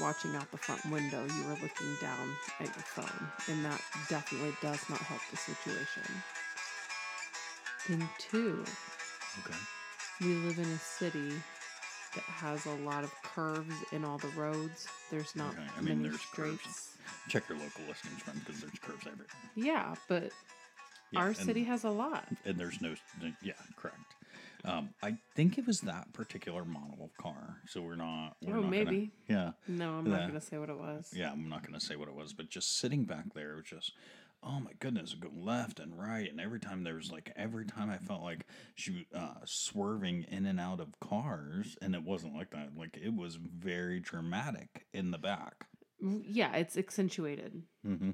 watching out the front window. You were looking down at your phone, and that definitely does not help the situation. Thing two, Okay. we live in a city that has a lot of curves in all the roads. There's not Okay, I mean, many there's curves. Check your local listings, friend, because there's curves everywhere. Yeah, but Yeah, our city has a lot. and there's no yeah correct um i think it was that particular model of car so we're not we're Oh, not maybe. gonna, No, I'm not Yeah. going to say what it was. yeah yeah i'm not gonna say what it was but just sitting back there was just oh my goodness going left and right and every time there was like every time i felt like she was uh swerving in and out of cars and it wasn't like that like it was very dramatic in the back Mm, Yeah, it's accentuated. mm-hmm.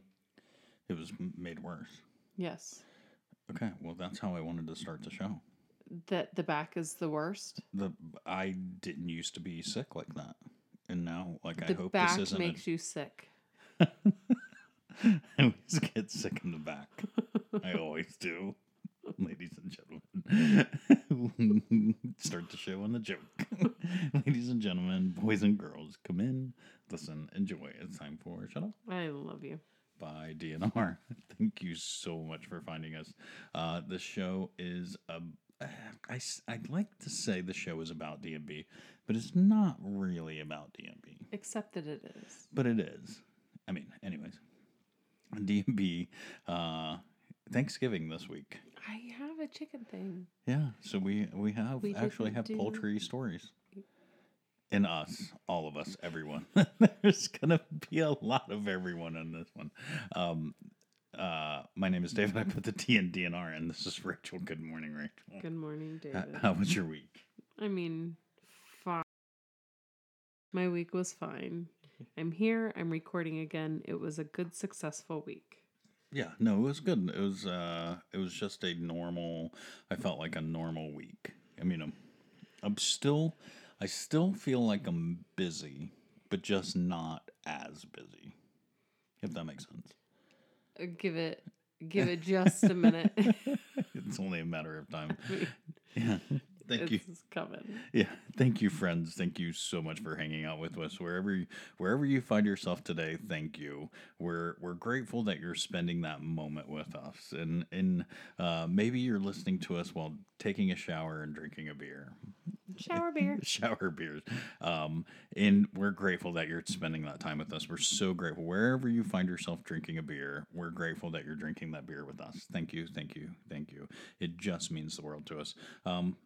it was made worse Yes. okay well that's how i wanted to start the show That the back is the worst. the I didn't used to be sick like that, and now like I hope back this isn't. makes you sick. a, I always get sick in the back. I always do, ladies and gentlemen. Start the show on the joke, ladies and gentlemen, boys and girls, come in, listen, enjoy. It's time for shut up I love you. by DNR. Thank you so much for finding us. Uh, the show is a. I, I'd like to say the show is about DMB, but it's not really about DMB. Except that it is. But it is. I mean, anyways, DMB. Uh, Thanksgiving this week. I have a chicken thing. Yeah, so we we have We actually have do- poultry stories. In us, all of us, everyone. There's gonna be a lot of everyone in this one. Um, uh, my name is David. I put the T in DNR, and this is Rachel. Good morning, Rachel. Good morning, David. How was your week? I mean, fine. My week was fine. I'm here. I'm recording again. It was a good, successful week. Yeah, no, it was good. It was uh, it was just a normal. I felt like a normal week. I mean, I'm, I'm still, I still feel like I'm busy, but just not as busy. If that makes sense. Give it, give it just a minute. it's only a matter of time. Yeah. Thank you. coming. Yeah. Thank you, friends. Thank you so much for hanging out with us wherever you, wherever you find yourself today. Thank you. We're we're grateful that you're spending that moment with us, and and uh, maybe you're listening to us while taking a shower and drinking a beer. Shower beer. shower beers. Um, and we're grateful that you're spending that time with us. We're so grateful. Wherever you find yourself drinking a beer, we're grateful that you're drinking that beer with us. Thank you, thank you, thank you. It just means the world to us. Um,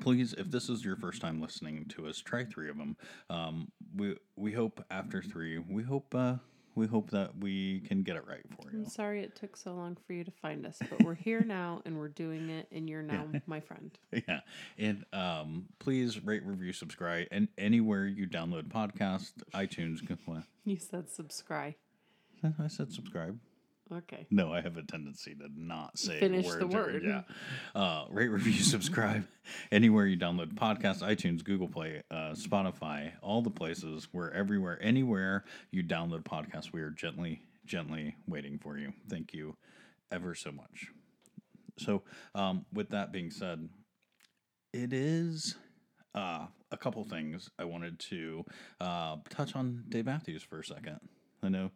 please, if this is your first time listening to us, try three of them. Um, we we hope after three, we hope uh, we hope that we can get it right for you. I'm sorry it took so long for you to find us, but we're here now and we're doing it, and you're now my friend. yeah and um please rate review subscribe and anywhere you download podcast itunes? You said subscribe. i said subscribe Okay. no i have a tendency to not say Finish the or- word. yeah uh rate review subscribe anywhere you download podcast itunes google play uh spotify all the places we're everywhere anywhere you download podcasts we are gently gently waiting for you thank you ever so much so um with that being said it is uh, a couple things I wanted to uh, touch on Dave Matthews for a second. I know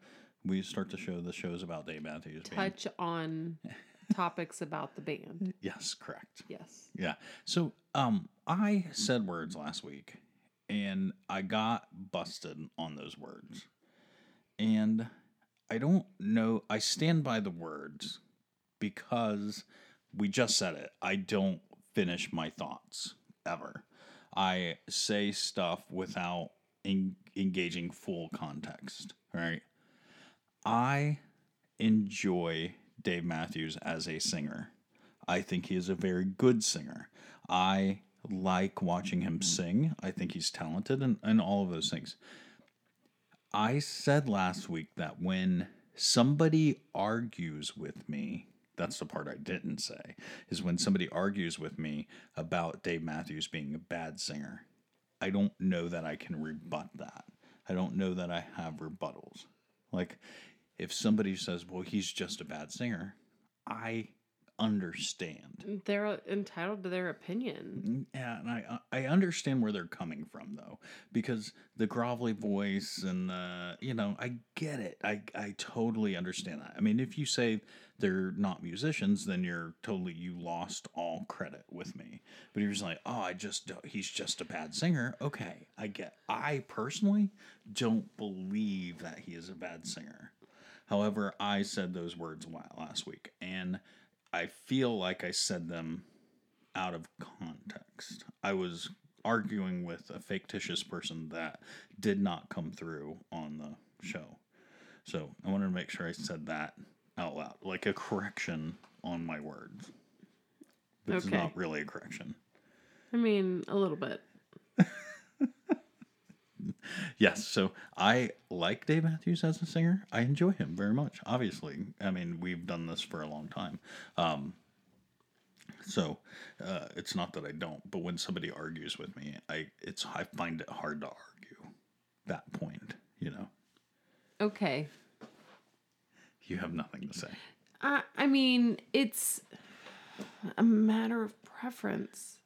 we start to show the shows about Dave Matthews. Touch on topics about the band. yes, correct. Yes. Yeah. So um, I said words last week, and I got busted on those words, and I don't know. I stand by the words because we just said it. I don't finish my thoughts ever. I say stuff without en- engaging full context. Right. I enjoy Dave Matthews as a singer. I think he is a very good singer. I like watching him sing. I think he's talented and, and all of those things. I said last week that when somebody argues with me, that's the part I didn't say, is when somebody argues with me about Dave Matthews being a bad singer. I don't know that I can rebut that. I don't know that I have rebuttals. Like, if somebody says, well, he's just a bad singer, I understand. They're entitled to their opinion. Yeah, and I I understand where they're coming from though, because the grovelly voice and uh, you know I get it. I I totally understand that. I mean, if you say they're not musicians, then you're totally you lost all credit with me. But if you're just like, oh, I just he's just a bad singer. Okay, I get. I personally don't believe that he is a bad singer. However, I said those words last week, and I feel like I said them out of context. I was arguing with a fictitious person that did not come through on the show. So I wanted to make sure I said that out loud, like a correction on my words. It's Okay. not really a correction. I mean, a little bit. Yes, so I like Dave Matthews as a singer. I enjoy him very much. Obviously, I mean we've done this for a long time, um, so uh, it's not that I don't. But when somebody argues with me, I it's I find it hard to argue that point. You know, Okay. you have nothing to say. I I mean, it's a matter of preference.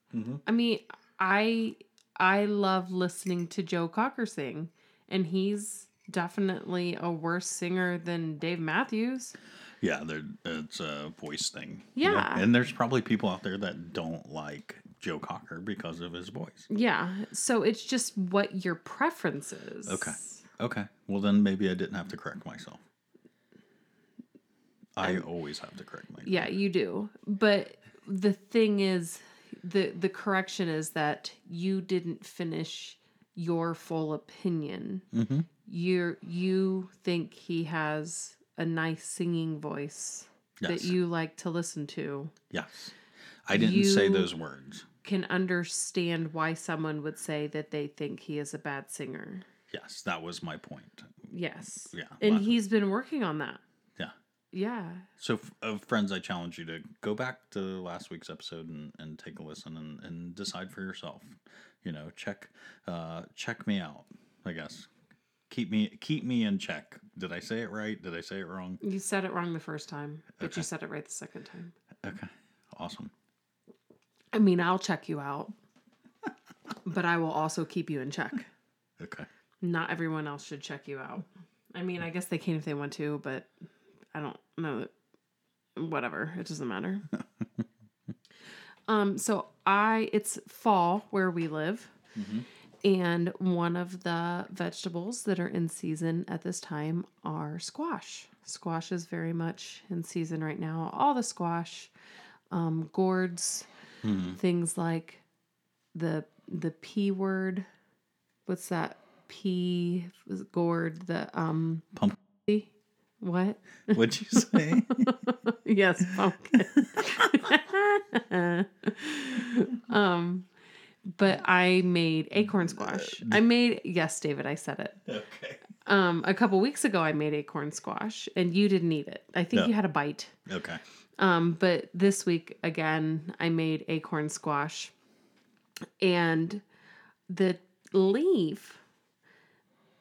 I mean, I I love listening to Joe Cocker sing, and he's definitely a worse singer than Dave Matthews. Yeah, it's a voice thing. you know? Yeah. and there's probably people out there that don't like Joe Cocker because of his voice. Yeah, so it's just what your preference is. Okay. Okay. Well, then maybe I didn't have to correct myself. I always have to correct myself. Yeah, you do. But the thing is the the correction is that you didn't finish your full opinion. Mhm. You you think he has a nice singing voice Yes. that you like to listen to. Yes. I didn't say those words. Can understand why someone would say that they think he is a bad singer. Yes, that was my point. Yes. Yeah, And he's been working on that. Yeah. So, f- uh, friends, I challenge you to go back to last week's episode and, and take a listen and, and decide for yourself. You know, check uh, check me out. I guess keep me keep me in check. Did I say it right? Did I say it wrong? You said it wrong the first time, but Okay. you said it right the second time. Okay, awesome. I mean, I'll check you out, but I will also keep you in check. Okay, Not everyone else should check you out. I mean, I guess they can if they want to, but I don't know. Whatever, it doesn't matter. um, so I it's fall where we live, and one of the vegetables that are in season at this time are squash. Squash is very much in season right now. All the squash, um, gourds, things like the the p word. What's that? P gourd. The um. pumpkin. What? What'd you say? yes, pumpkin. um, but I made acorn squash. I made yes, David, I said it. okay. Um, a couple weeks ago, I made acorn squash, and you didn't eat it. I think No. you had a bite. Okay. Um, but this week again, I made acorn squash, and the leaf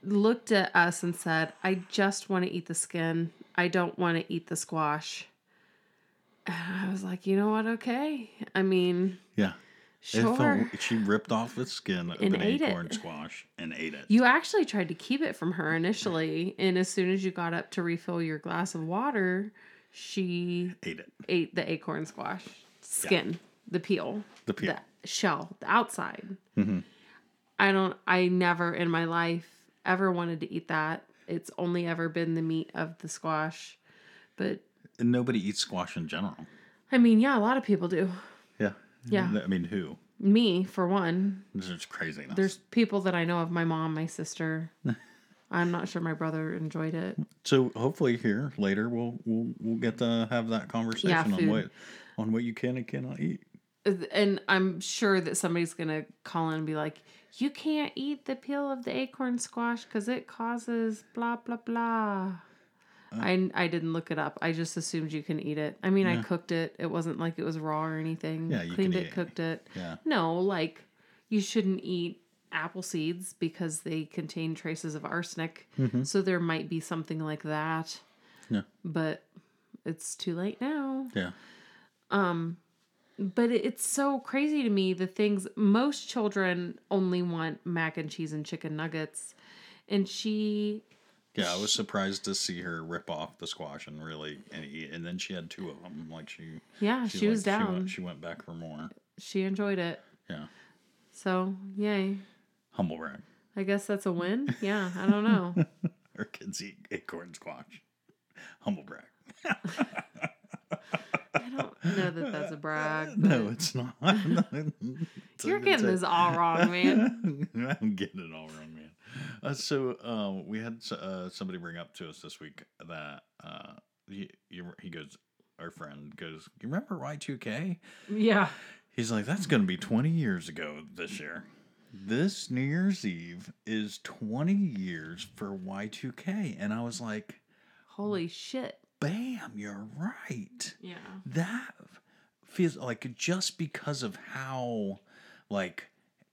looked at us and said, "I just want to eat the skin. I don't want to eat the squash." And I was like, "You know what? Okay. I mean, Yeah. Sure." felt- she ripped off the skin of And an ate it. acorn squash and ate it. You actually tried to keep it from her initially, and as soon as you got up to refill your glass of water, she ate it. ate the acorn squash skin, the peel, The peel. the shell, the outside. Mhm. I don't. I never in my life ever wanted to eat that. It's only ever been the meat of the squash, but And nobody eats squash in general. I mean, yeah, a lot of people do. Yeah. Yeah. I mean, who? Me, for one. This is craziness. There's people that I know of. My mom, my sister. I'm not sure my brother enjoyed it. So hopefully here later we'll we'll we'll get to have that conversation on what on what you can and cannot eat. And I'm sure that somebody's gonna call in and be like, "You can't eat the peel of the acorn squash because it causes blah blah blah." I I didn't look it up. I just assumed you can eat it. I mean, I cooked it. It wasn't like it was raw or anything. Yeah, you cleaned it, cooked it. Yeah. No, like you shouldn't eat apple seeds because they contain traces of arsenic. So there might be something like that. Mm-hmm. Yeah. But it's too late now. Yeah. But it's so crazy to me the things most children only want mac and cheese and chicken nuggets. And she Yeah, I was surprised to see her rip off the squash and really and eat, and then she had two of them. Like she, yeah, she, was like- down. went, she went back for more. she enjoyed it. Yeah, So, yay. humble brag. I guess that's a win. Yeah, I don't know. Her kids eat acorn squash. Humble brag. I don't know that that's a brag. No, it's not. It's You're getting this all wrong, man. I'm getting it all wrong, man. Uh, so um, we had uh, somebody bring up to us this week that uh, he, he he goes, our friend goes, you remember Y2K? Yeah. He's like, that's going to be 20 years ago this year. This New Year's Eve is 20 years for Y2K. And I was like, Holy shit. Bam, you're right. Yeah. That feels like just because of how, like,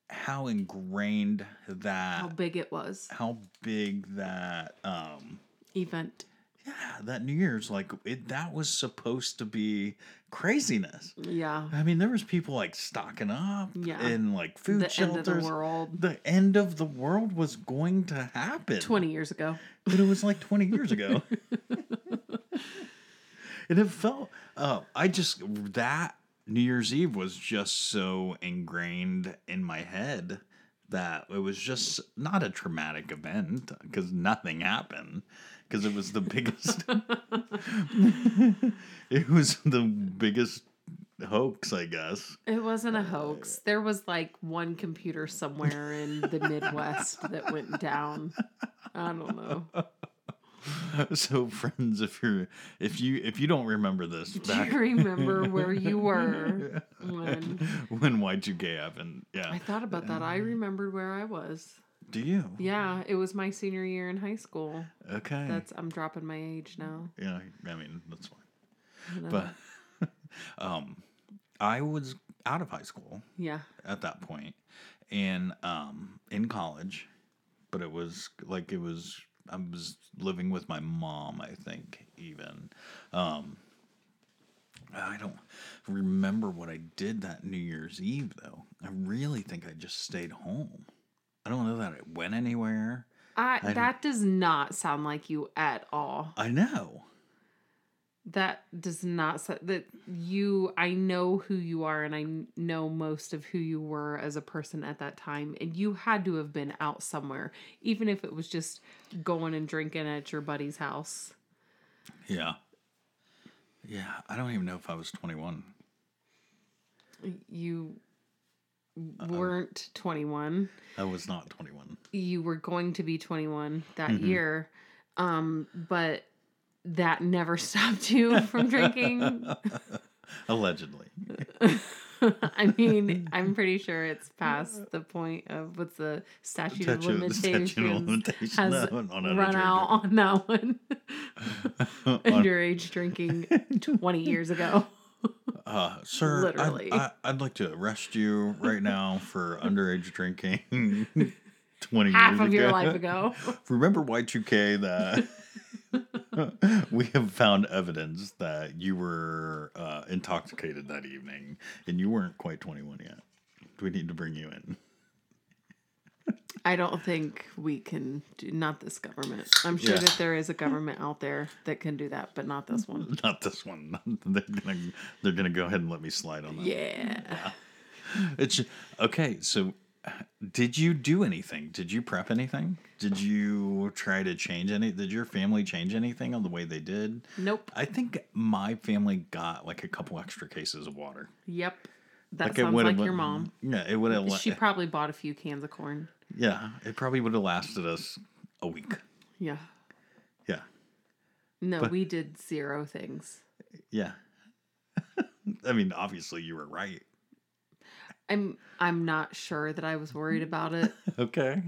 how ingrained that, How big it was. how big that, um, Event. yeah, that New Year's, like, it, that was supposed to be craziness. Yeah. I mean, there was people like stocking up Yeah. in like food The end shelters. of the world. The end of the world was going to happen. 20 years ago. but it was like 20 years ago. and it felt, uh, I just, that New Year's Eve was just so ingrained in my head that it was just not a traumatic event because nothing happened because it was the biggest, it was the biggest hoax, I guess. It wasn't a hoax. There was like one computer somewhere in the Midwest that went down. I don't know. So, friends, if you're if you if you don't remember this, Do back you remember where you were when when Y2K happened, yeah. I thought about that? I remembered where I was. Do you? Yeah, it was my senior year in high school. Okay. That's I'm dropping my age now. yeah. I mean, that's fine. But um, I was out of high school yeah, at that point, and um, in college, but it was like it was. I was living with my mom, I think, even. Um, I don't remember what I did that New Year's Eve, though. I really think I just stayed home. I don't know that I went anywhere. I, I- that does not sound like you at all. I know. That does not that you. I know who you are, and I know most of who you were as a person at that time, and you had to have been out somewhere, even if it was just going and drinking at your buddy's house. Yeah. Yeah. I don't even know if I was 21. You weren't twenty one. I was not 21. you were going to be 21 that Mm-hmm. year um but that never stopped you from drinking? Allegedly. i mean i'm pretty sure it's past the point of what's the statute of limitations, statute of limitations. has run out on that one. Underage drinking 20 years ago. Uh, sir, Literally. I'd, I, I'd like to arrest you right now for underage drinking 20 half years of your life ago. Remember Y2K that we have found evidence that you were uh, intoxicated that evening and you weren't quite 21 yet. Do we need to bring you in? I don't think we can do not this government. I'm sure Yeah. that there is a government out there that can do that, but not this one. Not this one. they're gonna they're gonna go ahead and let me slide on that. Yeah. It's okay. So, did you do anything? Did you prep anything? Did you try to change any? Did your family change anything on the way they did? Nope. I think my family got like a couple extra cases of water. Yep. That Like sounds like your mom. Yeah, it would have. She probably bought a few cans of corn. yeah, it probably would have lasted us a week. Yeah. Yeah. No, But- we did zero things. Yeah. I mean, obviously you were right. I'm I'm not sure that I was worried about it. Okay.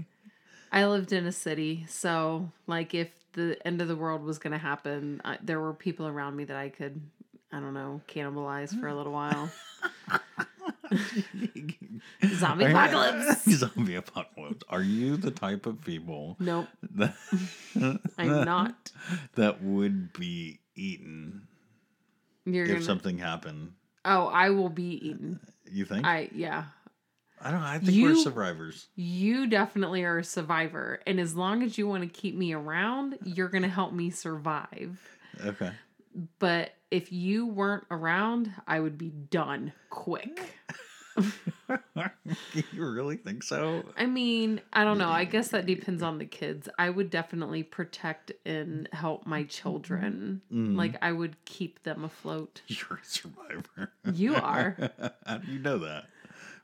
I lived in a city, so like if the end of the world was going to happen, I, there were people around me that I could I don't know, cannibalize for a little while. Zombie Are you- apocalypse. Zombie apocalypse. Are you the type of people Nope, that I'm not. that would be eaten You're if gonna. something happened? Oh, I will be eaten. You think? I yeah. I don't. I think we're survivors. You definitely are a survivor, and as long as you want to keep me around, you're gonna help me survive. Okay. But if you weren't around, I would be done quick. you really think so? I mean, I don't know. I guess that depends on the kids. I would definitely protect and help my children. Mhm. Like I would keep them afloat. You're a survivor. You are. How do you know that?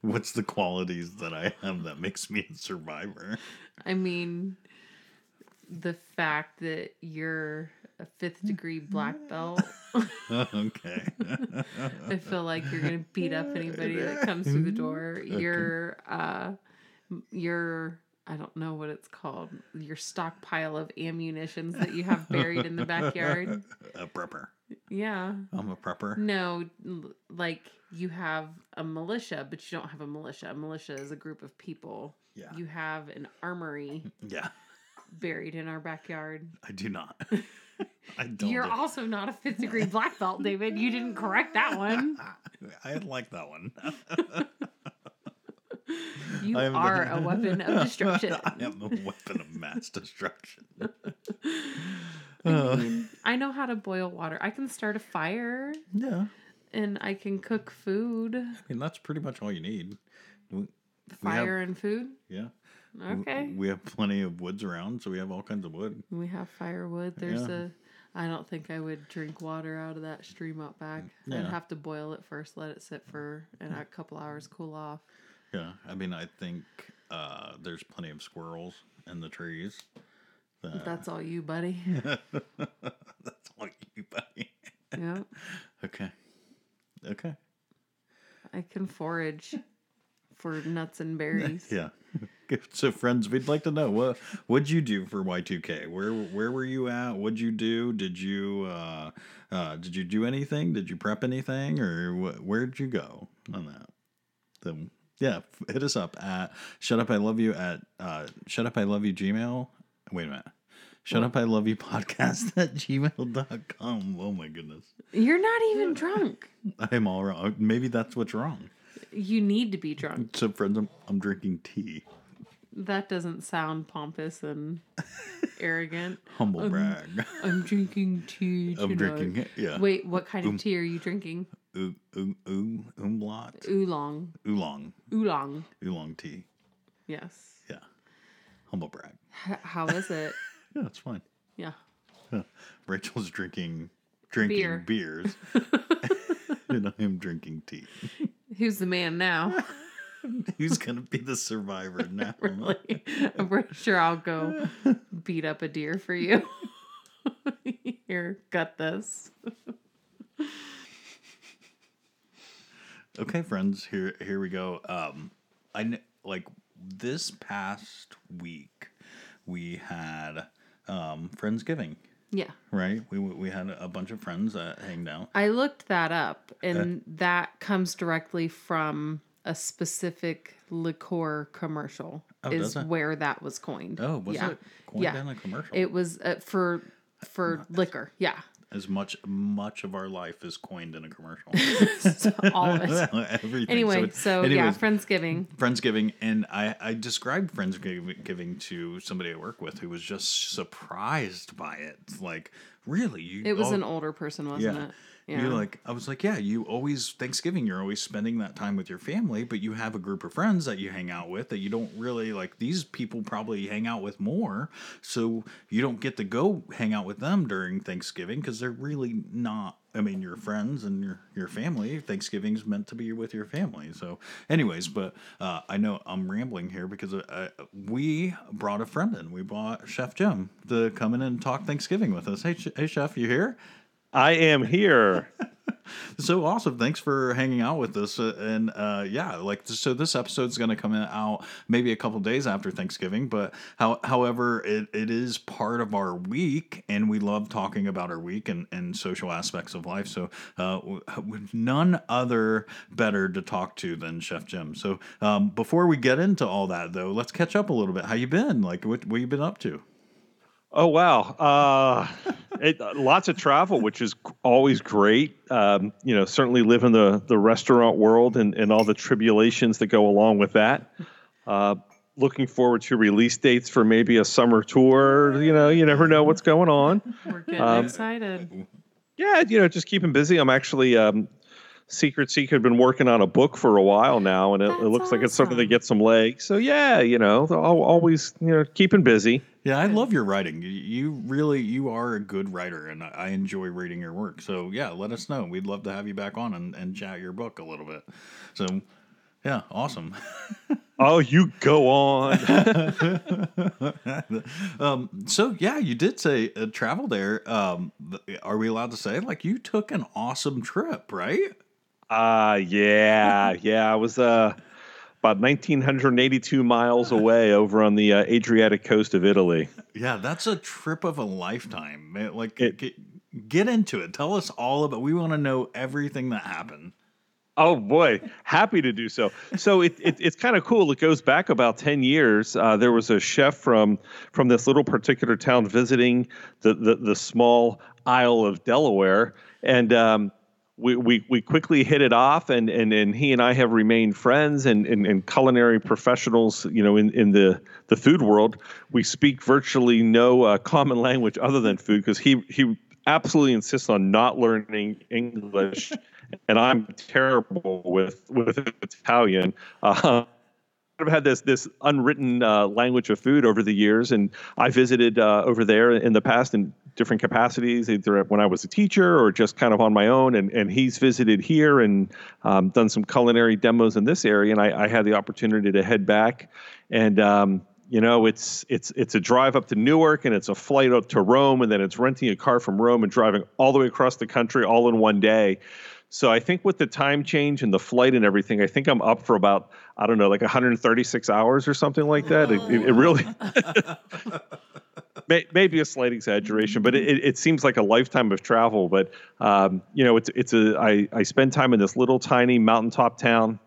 What's the qualities that I have that makes me a survivor? I mean, the fact that you're a fifth degree black belt, okay. I feel like you're gonna beat up anybody that comes through the door. You're, uh, you're. I don't know what it's called. Your stockpile of ammunitions that you have buried in the backyard. A prepper. Yeah. I'm a prepper. No, like you have a militia, but you don't have a militia. A militia is a group of people. Yeah. You have an armory Yeah. Buried in our backyard. I do not. I don't. You're do- also not a fifth degree black belt, David. You didn't correct that one. I like that one. You I am are the- a weapon of destruction. I am a weapon of mass destruction. I, mean, I know how to boil water. I can start a fire yeah. and I can cook food. I mean, that's pretty much all you need. We- We have- Fire and food. yeah. Okay. We have plenty of woods around, so we have all kinds of wood. We have firewood. There's Yeah. a. I don't think I would drink water out of that stream out back. Yeah. I'd have to boil it first, let it sit for and a couple hours, cool off. Yeah. I mean, I think uh, there's plenty of squirrels in the trees. that- That's all you, buddy. That's all you, buddy. yeah, Okay. Okay. I can forage for nuts and berries. Yeah. So, friends, we'd like to know what what'd you do for Y two K? Where where were you at? What'd you do? Did you uh, uh, did you do anything? Did you prep anything, or wh- where'd you go on that? So, yeah, hit us up at shut up I love you at uh, shut up I love you Gmail. Wait a minute. Shut up I love you podcast at gmail.com. Oh my goodness. You're not even drunk. I'm all wrong. Maybe that's what's wrong. You need to be drunk. So, friends, I'm, I'm drinking tea. That doesn't sound pompous and arrogant. Humble brag. I'm drinking tea. I'm tonight. drinking it. Yeah. Wait, what kind of um, tea are you drinking? Umlaut Oolong. oolong Oolong. oolong tea. Yes. Yeah, humble brag. H- how is it? Yeah, it's fine. Yeah. Rachel's drinking drinking Beer. beers, and I'm drinking tea. Who's the man now? Who's gonna be the survivor now? really? I'm pretty sure I'll go beat up a deer for you. Here, got this. Okay, friends, here here we go. Um, I kn- like this past week we had um friendsgiving, Yeah. right? We we had a bunch of friends that hanged out. I looked that up, and that comes directly from a specific liqueur commercial. Oh, is where that was coined. Oh, was yeah. it coined Yeah. in a commercial? It was uh, for for liquor. Yeah. as much much of our life is coined in a commercial. All of it. Everything. Anyway, it- so, yeah, anyways, Friendsgiving. Friendsgiving, and I, I described Friendsgiving to somebody I work with who was just surprised by it. Like really? You It was an older person, wasn't Yeah. it? You're like, I was like, yeah, you always, Thanksgiving, you're always spending that time with your family, but you have a group of friends that you hang out with that you don't really like. These people probably hang out with more. So you don't get to go hang out with them during Thanksgiving because they're really not. I mean, your friends and your, your family. Thanksgiving's meant to be with your family. So, anyways, but uh, I know I'm rambling here because uh, we brought a friend in. We brought Chef Jim to come in and talk Thanksgiving with us. Hey, hey, Chef, you here? I am here. So awesome! Thanks for hanging out with us, uh, and uh, yeah, like so. This episode's going to come out maybe a couple days after Thanksgiving, but how, however, it, it is part of our week, and we love talking about our week and, and social aspects of life. So, uh, none other better to talk to than Chef Jim. So, um, before we get into all that, though, let's catch up a little bit. How you been? Like, what what you been up to? Oh wow, uh, it, lots of travel, which is always great. Um, you know, certainly live in the the restaurant world and, and all the tribulations that go along with that. Uh, looking forward to release dates for maybe a summer tour. You know, you never know what's going on. We're getting Um, excited. Yeah, you know, just keeping busy. I'm actually um, Secret Seek had been working on a book for a while now, and it, it looks like it's starting to get some legs. So yeah, you know, always you know keeping busy. Yeah, I love your writing. You- really you are a good writer, and I I enjoy reading your work. So yeah, let us know. We'd love to have you back on and, and chat your book a little bit. So yeah, awesome. Oh, you go on. um, so yeah, you did say uh, travel there. Um, are we allowed to say like you took an awesome trip, right? Uh yeah, yeah. I was uh about 1982 miles away over on the uh, Adriatic coast of Italy. Yeah, that's a trip of a lifetime. man. Like It- get, get into it. Tell us all about. We want to know everything that happened. Oh boy, happy to do so. So it, it it's kind of cool. It goes back about ten years. Uh, there was a chef from from this little particular town visiting the the, the small Isle of Delaware, and um, we, we we quickly hit it off, and and and he and I have remained friends and and, and culinary professionals. You know, in in the the food world, we speak virtually no uh, common language other than food because he he absolutely insists on not learning English and I'm terrible with with Italian. Uh, I've had this this unwritten uh, language of food over the years, and I visited uh, over there in the past in different capacities, either when I was a teacher or just kind of on my own. And and he's visited here and um, done some culinary demos in this area, and I, I had the opportunity to head back and. Um, you know, it's it's it's a drive up to Newark and it's a flight up to Rome, and then it's renting a car from Rome and driving all the way across the country all in one day. So I think with the time change and the flight and everything, I think I'm up for about I don't know, like 136 hours or something like that. It, it, it really may, maybe a slight exaggeration, but it, it seems like a lifetime of travel. But um, you know, it's it's a I I spend time in this little tiny mountaintop town.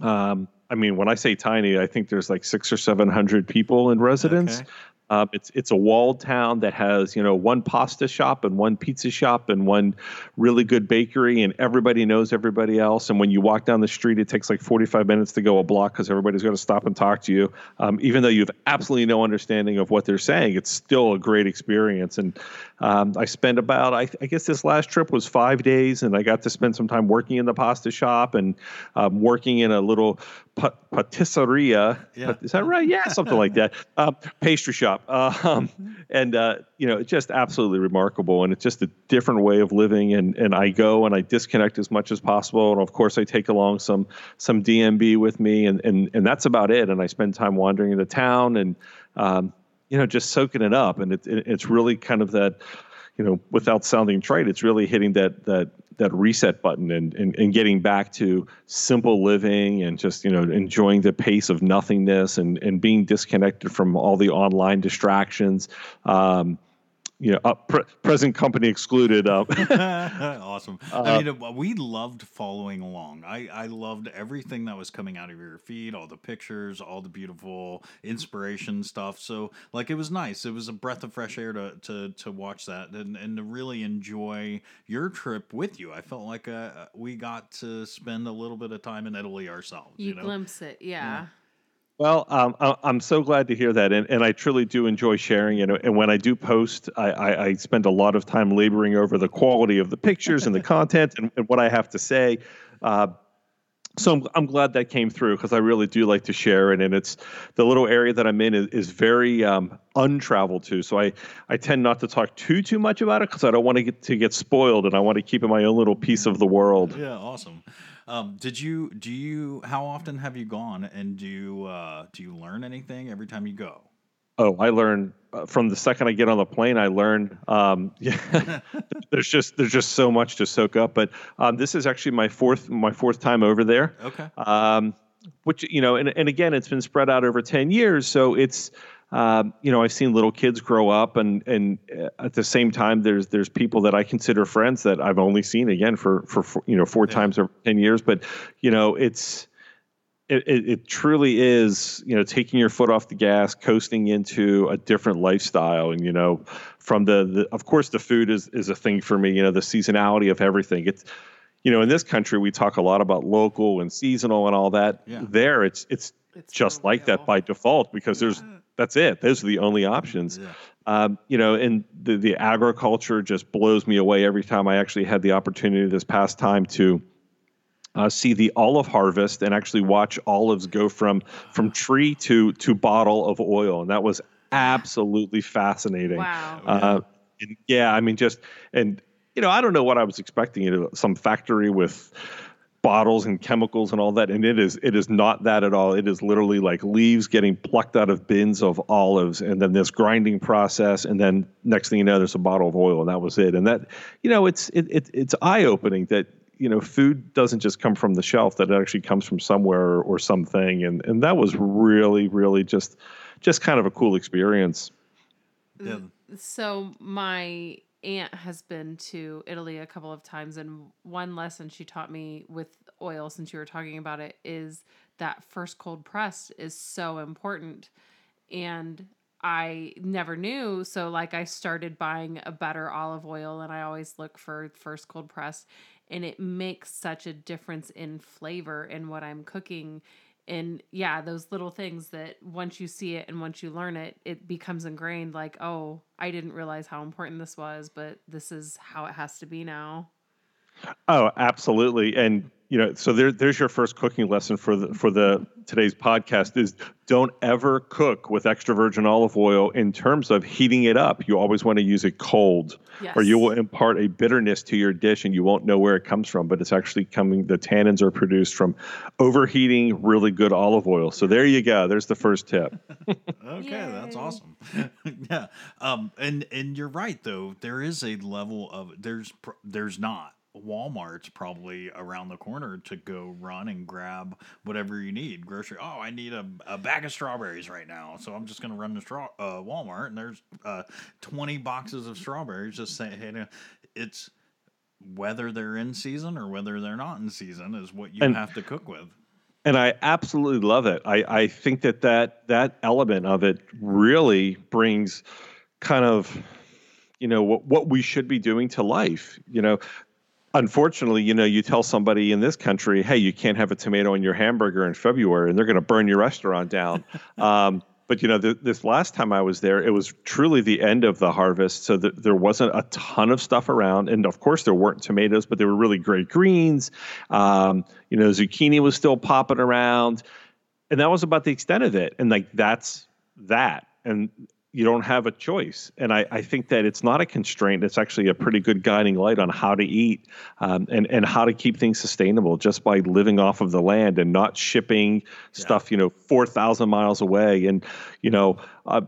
Um, I mean, when I say tiny, I think there's like six or seven hundred people in residence. Okay. Um, it's it's a walled town that has you know one pasta shop and one pizza shop and one really good bakery and everybody knows everybody else. And when you walk down the street, it takes like 45 minutes to go a block because everybody's going to stop and talk to you. Um, even though you have absolutely no understanding of what they're saying, it's still a great experience. And um, I spent about I, I guess this last trip was five days, and I got to spend some time working in the pasta shop and um, working in a little patisseria. Yeah. Is that right? Yeah, something like that. Uh, pastry shop. Um, and, uh, you know, it's just absolutely remarkable. And it's just a different way of living. And, and I go and I disconnect as much as possible. And of course, I take along some some DMB with me. And, and, and that's about it. And I spend time wandering in the town and, um, you know, just soaking it up. And it, it, it's really kind of that, you know, without sounding trite, it's really hitting that that that reset button and, and and getting back to simple living and just you know enjoying the pace of nothingness and and being disconnected from all the online distractions. Um, you know, uh, pre- present company excluded. Uh, awesome. I mean, uh, we loved following along. I, I loved everything that was coming out of your feed, all the pictures, all the beautiful inspiration stuff. So, like, it was nice. It was a breath of fresh air to to, to watch that and, and to really enjoy your trip with you. I felt like uh, we got to spend a little bit of time in Italy ourselves. You, You, know, glimpse it, yeah. Well, um, I'm so glad to hear that, and, and I truly do enjoy sharing. And, and when I do post, I, I, I spend a lot of time laboring over the quality of the pictures and the content and, and what I have to say. Uh, so I'm, I'm glad that came through because I really do like to share it, and it's the little area that I'm in is, is very um, untraveled to. So I I tend not to talk too too much about it because I don't want to get to get spoiled, and I want to keep in my own little piece of the world. Yeah, awesome. Um, did you do you how often have you gone and do you uh, do you learn anything every time you go? Oh, I learn uh, from the second I get on the plane. I learn. Um, yeah, there's just there's just so much to soak up. But um, this is actually my fourth my fourth time over there. Okay. Um, which you know, and and again, it's been spread out over ten years, so it's um, you know, I've seen little kids grow up, and and uh, at the same time, there's there's people that I consider friends that I've only seen again for for, for you know four yeah. times over ten years. But you know, it's it, it, it, truly is, you know, taking your foot off the gas, coasting into a different lifestyle. And, you know, from the, the of course, the food is, is a thing for me, you know, the seasonality of everything. It's, you know, in this country, we talk a lot about local and seasonal and all that. Yeah. There, it's, it's, it's just like that by default because there's, that's it. Those are the only options. Yeah. Um, you know, and the, the agriculture just blows me away every time I actually had the opportunity this past time to, uh, see the olive harvest and actually watch olives go from from tree to to bottle of oil, and that was absolutely fascinating. Wow. Uh, yeah, I mean, just and you know, I don't know what I was expecting. You know, some factory with bottles and chemicals and all that and it is it is not that at all it is literally like leaves getting plucked out of bins of olives and then this grinding process and then next thing you know there's a bottle of oil and that was it and that you know it's it, it it's eye opening that you know, food doesn't just come from the shelf; that it actually comes from somewhere or something, and and that was really, really just just kind of a cool experience. Yeah. So my aunt has been to Italy a couple of times, and one lesson she taught me with oil, since you were talking about it, is that first cold press is so important, and I never knew. So, like, I started buying a better olive oil, and I always look for first cold press and it makes such a difference in flavor in what I'm cooking. And yeah, those little things that once you see it and once you learn it, it becomes ingrained like, oh, I didn't realize how important this was, but this is how it has to be now. Oh, absolutely. And you know, so there, there's your first cooking lesson for the for the today's podcast is don't ever cook with extra virgin olive oil in terms of heating it up. You always want to use it cold, yes. or you will impart a bitterness to your dish, and you won't know where it comes from. But it's actually coming. The tannins are produced from overheating really good olive oil. So there you go. There's the first tip. okay, Yay. that's awesome. yeah, um, and and you're right though. There is a level of there's there's not Walmart's probably around the corner to go run and grab whatever you need. Grocery. Oh, I need a, a bag of strawberries right now, so I'm just going to run to straw, uh, Walmart and there's uh, 20 boxes of strawberries. Just saying, hey, it's whether they're in season or whether they're not in season is what you and, have to cook with. And I absolutely love it. I, I think that, that that element of it really brings kind of you know what what we should be doing to life you know unfortunately, you know, you tell somebody in this country, hey, you can't have a tomato in your hamburger in February, and they're going to burn your restaurant down. um, but you know, the, this last time I was there, it was truly the end of the harvest, so there wasn't a ton of stuff around, and of course there weren't tomatoes, but they were really great greens. Um, you know, zucchini was still popping around, and that was about the extent of it. And like that's that, and you don't have a choice. And I, I, think that it's not a constraint. It's actually a pretty good guiding light on how to eat um, and, and how to keep things sustainable just by living off of the land and not shipping yeah. stuff, you know, 4,000 miles away. And, you know, uh,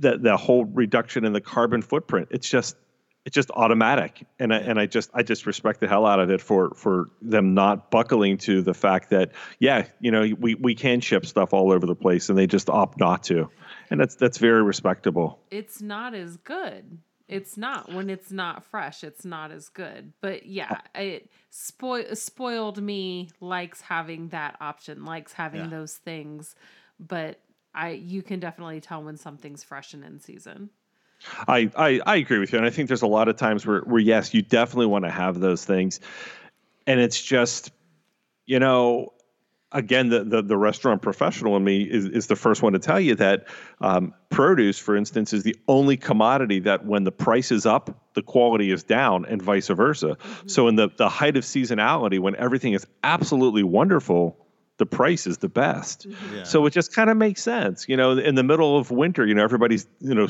that the whole reduction in the carbon footprint, it's just, it's just automatic and I, and I just I just respect the hell out of it for for them not buckling to the fact that yeah you know we we can ship stuff all over the place and they just opt not to and that's that's very respectable. It's not as good. It's not when it's not fresh. It's not as good. But yeah, it spoil spoiled me. Likes having that option. Likes having yeah. those things. But I you can definitely tell when something's fresh and in season. I, I I agree with you, and I think there's a lot of times where where yes, you definitely want to have those things, and it's just, you know, again, the, the, the restaurant professional in me is, is the first one to tell you that um, produce, for instance, is the only commodity that when the price is up, the quality is down, and vice versa. Mm-hmm. So, in the, the height of seasonality, when everything is absolutely wonderful, the price is the best. Mm-hmm. Yeah. So it just kind of makes sense. You know, in the middle of winter, you know, everybody's, you know,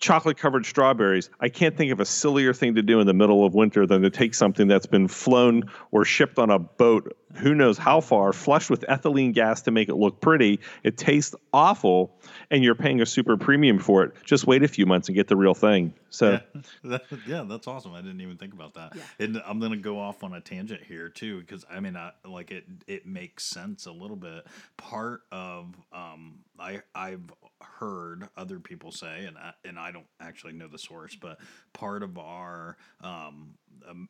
chocolate covered strawberries. I can't think of a sillier thing to do in the middle of winter than to take something that's been flown or shipped on a boat who knows how far, flushed with ethylene gas to make it look pretty. It tastes awful, and you're paying a super premium for it. Just wait a few months and get the real thing. So, yeah, that, yeah that's awesome. I didn't even think about that. Yeah. And I'm gonna go off on a tangent here too, because I mean, I, like it. It makes sense a little bit. Part of um, I I've heard other people say, and I, and I don't actually know the source, but part of our um,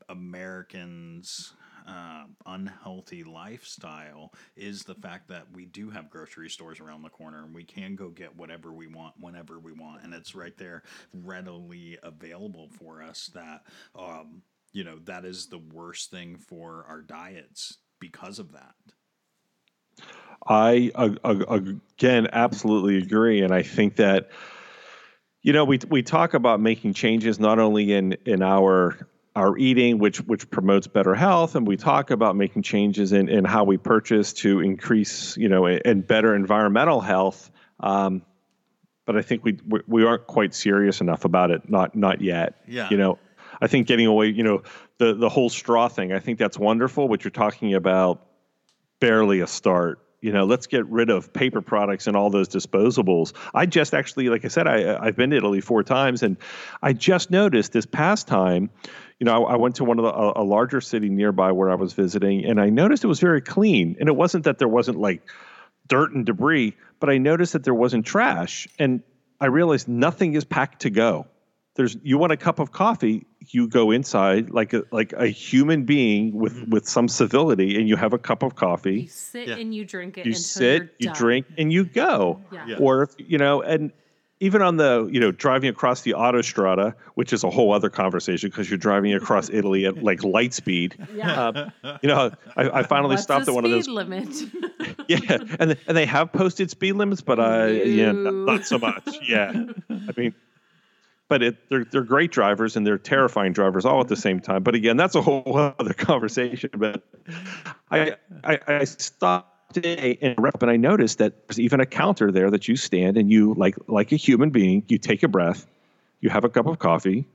Americans uh, unhealthy lifestyle is the fact that we do have grocery stores around the corner and we can go get whatever we want whenever we want. And it's right there readily available for us that um, you know that is the worst thing for our diets because of that. I uh, again absolutely agree. And i think that you know we we talk about making changes not only in in our our eating, which which promotes better health, and we talk about making changes in, in how we purchase to increase, you know, and better environmental health. Um, but I think we, we, we aren't quite serious enough about it. Not not yet. Yeah. You know, I think getting away, you know, the the whole straw thing. I think that's wonderful. What you're talking about, barely a start you know let's get rid of paper products and all those disposables i just actually like i said I, i've been to italy four times and i just noticed this past time you know, I, I went to one of the a, a, larger city nearby where I was visiting, and I noticed it was very clean. And it wasn't that there wasn't like dirt and debris, but I noticed that there wasn't trash, and I realized nothing is packed to go. There's you want a cup of coffee, you go inside like a like a human being with mm-hmm. with some civility, and you have a cup of coffee. You sit yeah. and you drink it. You sit, you done. drink, and you go. Yeah. yeah. Or you know, and even on the you know driving across the autostrada, which is a whole other conversation because you're driving across Italy at like light speed. Yeah. Um, you know, I, I finally What's stopped at one of those. limit. yeah, and and they have posted speed limits, but I yeah, not, not so much. Yeah, I mean, but it, they're they're great drivers and they're terrifying drivers all at the same time. But again, that's a whole other conversation. But I I, I stopped day in rep, and I noticed that there's even a counter there that you stand and you like like a human being, you take a breath, you have a cup of coffee,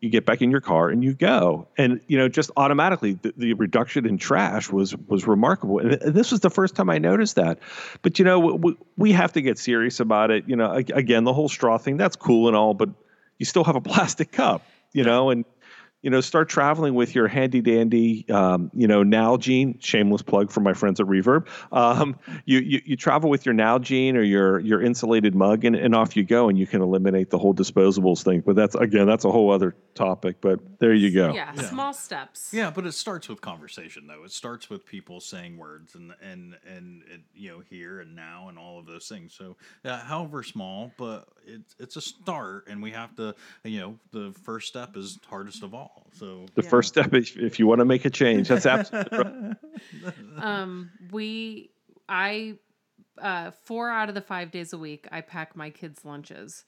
you get back in your car and you go. And you know, just automatically the, the reduction in trash was was remarkable. And this was the first time I noticed that. But you know, we, we have to get serious about it. You know, again, the whole straw thing, that's cool and all, but you still have a plastic cup, you know, and you know, start traveling with your handy dandy, um, you know, Nalgene. Shameless plug for my friends at Reverb. Um, you, you, you travel with your Nalgene or your your insulated mug, and, and off you go, and you can eliminate the whole disposables thing. But that's again, that's a whole other topic. But there you go. Yeah, yeah. small steps. Yeah, but it starts with conversation, though. It starts with people saying words and and and, and you know here and now and all of those things. So, uh, however small, but it's it's a start, and we have to, you know, the first step is hardest of all. So the yeah. first step is if you want to make a change. That's absolutely right. Um, we, I, uh, four out of the five days a week, I pack my kids' lunches,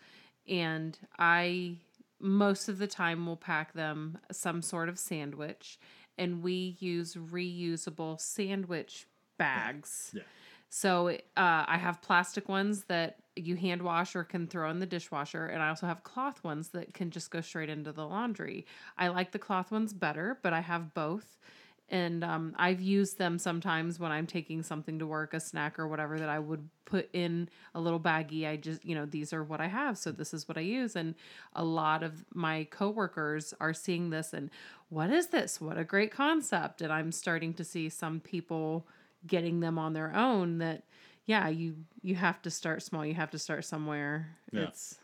and I most of the time will pack them some sort of sandwich, and we use reusable sandwich bags. Yeah. So uh, I have plastic ones that you hand wash or can throw in the dishwasher, and I also have cloth ones that can just go straight into the laundry. I like the cloth ones better, but I have both. And um, I've used them sometimes when I'm taking something to work, a snack or whatever, that I would put in a little baggie. I just, you know, these are what I have, so this is what I use. And a lot of my coworkers are seeing this and, what is this? What a great concept. And I'm starting to see some people getting them on their own that yeah you you have to start small you have to start somewhere yeah. it's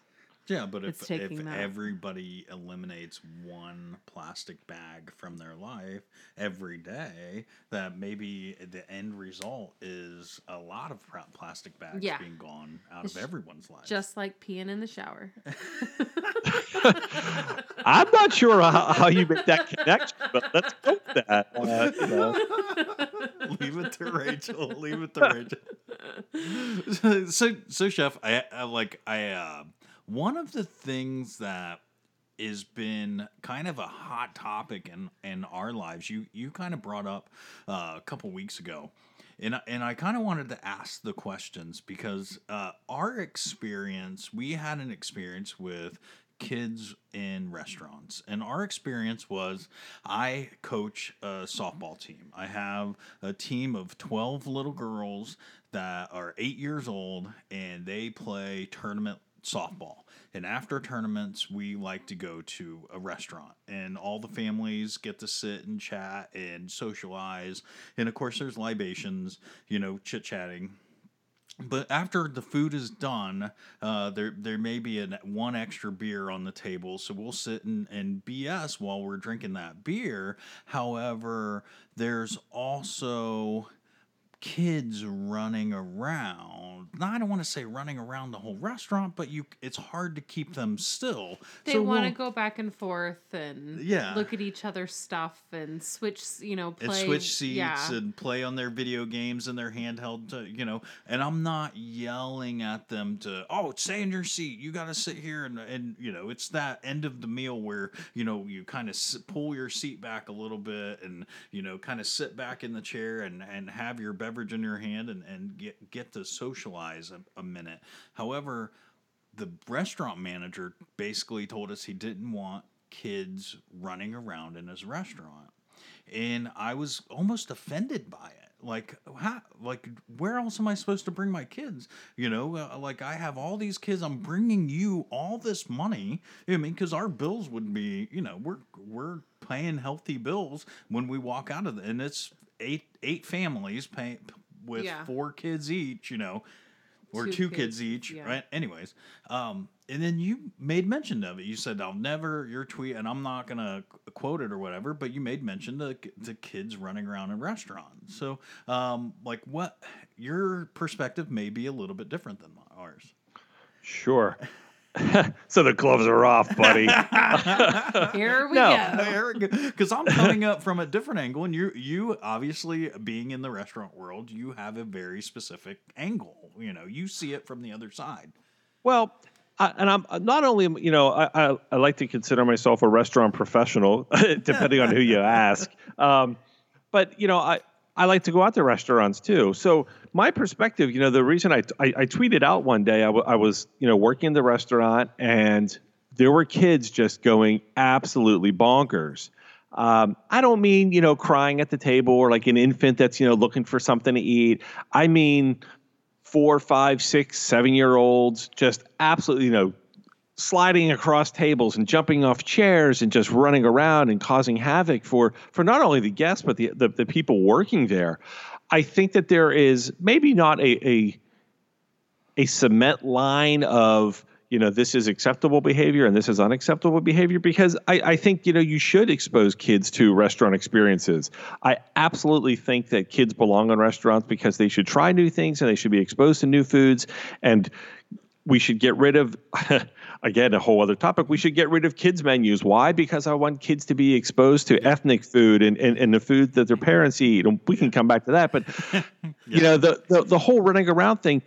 Yeah, but if, It's taking if that. everybody eliminates one plastic bag from their life every day, that maybe the end result is a lot of plastic bags Yeah. being gone out It's of everyone's life. Just like peeing in the shower. I'm not sure how, how you make that connection, but let's go with that. Uh, you know. Leave it to Rachel. Leave it to Rachel. so, so, chef, I, I like I. Uh, one of the things that has been kind of a hot topic in in our lives. You you kind of brought up uh, a couple weeks ago. And, and I kind of wanted to ask the questions because uh, our experience, we had an experience with kids in restaurants. And our experience was I coach a softball team. I have a team of 12 little girls that are eight years old and they play tournament softball. And after tournaments, we like to go to a restaurant, and all the families get to sit and chat and socialize. And of course, there's libations, you know, chit chatting. But after the food is done, uh, there there may be an, one extra beer on the table, so we'll sit and, and BS while we're drinking that beer. However, there's also kids running around. Now, I don't want to say running around the whole restaurant, but you it's hard to keep them still. They So want to we'll- go back and forth and Yeah. look at each other's stuff and switch, you know, play. and switch seats yeah. and play on their video games and their handheld, to, you know. And I'm not yelling at them to, oh, stay in your seat. You got to sit here and and you know, it's that end of the meal where you know you kind of pull your seat back a little bit and you know kind of sit back in the chair and and have your beverage in your hand and and get get to socialize a, a minute. However, the restaurant manager basically told us he didn't want kids running around in his restaurant and I was almost offended by it. Like, how, like, where else am I supposed to bring my kids? You know, uh, like I have all these kids. I'm bringing you all this money. I mean, because our bills would be, you know, we're we're paying healthy bills when we walk out of it, and it's eight eight families paying with Yeah. four kids each. You know, or two, Two kids, kids, each, yeah. right? Anyways, um, and then you made mention of it. You said, "I'll never." Your tweet, and I'm not gonna quote it or whatever, but you made mention to the kids running around in restaurants. So, um, like, what your perspective may be a little bit different than ours. Sure. so the gloves are off, buddy. Here we No. go. Because I'm coming up from a different angle, and you, you obviously being in the restaurant world, you have a very specific angle. You know, you see it from the other side. Well, I, and I'm uh, not only, you know, I, I, I like to consider myself a restaurant professional, depending on who you ask. Um, but you know, I I like to go out to restaurants too. So my perspective, you know, the reason I I, I tweeted out one day, I, w- I was you know working in the restaurant and there were kids just going absolutely bonkers. Um, I don't mean you know crying at the table or like an infant that's you know looking for something to eat. I mean four, five, six, seven year olds just absolutely, you know, sliding across tables and jumping off chairs and just running around and causing havoc for for not only the guests but the the, the people working there. I think that there is maybe not a a a cement line of you know this is acceptable behavior and this is unacceptable behavior because I, I think you know you should expose kids to restaurant experiences i absolutely think that kids belong in restaurants because they should try new things and they should be exposed to new foods and we should get rid of again a whole other topic. We should get rid of kids menus. Why? Because i want kids to be exposed to ethnic food and, and, and the food that their parents eat. And we can come back to that but you know the, the the whole running around thing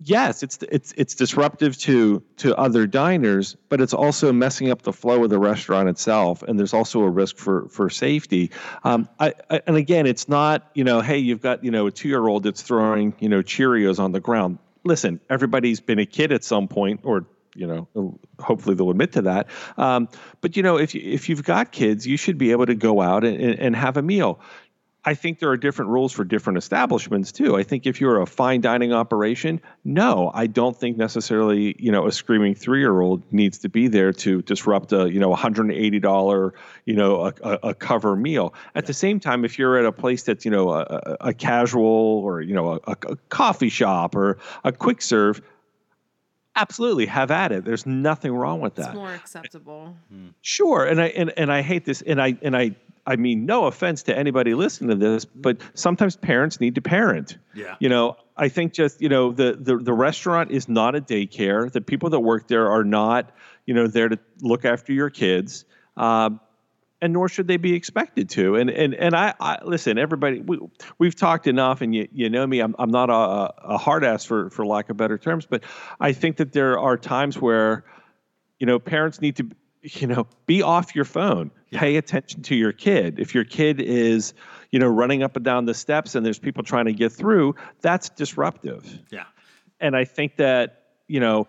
yes it's it's it's disruptive to to other diners but it's also messing up the flow of the restaurant itself. And there's also a risk for for safety. Um, I, I, and again it's not you know hey you've got you know a two year old that's throwing you know cheerios on the ground. Listen everybody's been a kid at some point or you know hopefully they'll admit to that um, but you know if, if you've got kids you should be able to go out and, and, have a meal I think there are different rules for different establishments too. I think if you're a fine dining operation, no, I don't think necessarily you know a screaming three year old needs to be there to disrupt a you know 180 dollar you know a, a, cover meal. At the same time, if you're at a place that's you know a, a, a casual or you know a, a coffee shop or a quick serve. Absolutely have at it. There's nothing wrong with It's that. more acceptable. Sure, and I and, and I hate this, and I and I I mean no offense to anybody listening to this, but sometimes parents need to parent. Yeah. You know, I think just you know the the the restaurant is not a daycare. The people that work there are not you know there to look after your kids. Um, and nor should they be expected to. And and and I, I listen, everybody. We we've talked enough, and you you know me. I'm I'm not a, a hard ass for for lack of better terms, but I think that there are times where, you know, parents need to you know be off your phone. Pay attention to your kid. If your kid is you know running up and down the steps and there's people trying to get through, that's disruptive. Yeah. And I think that you know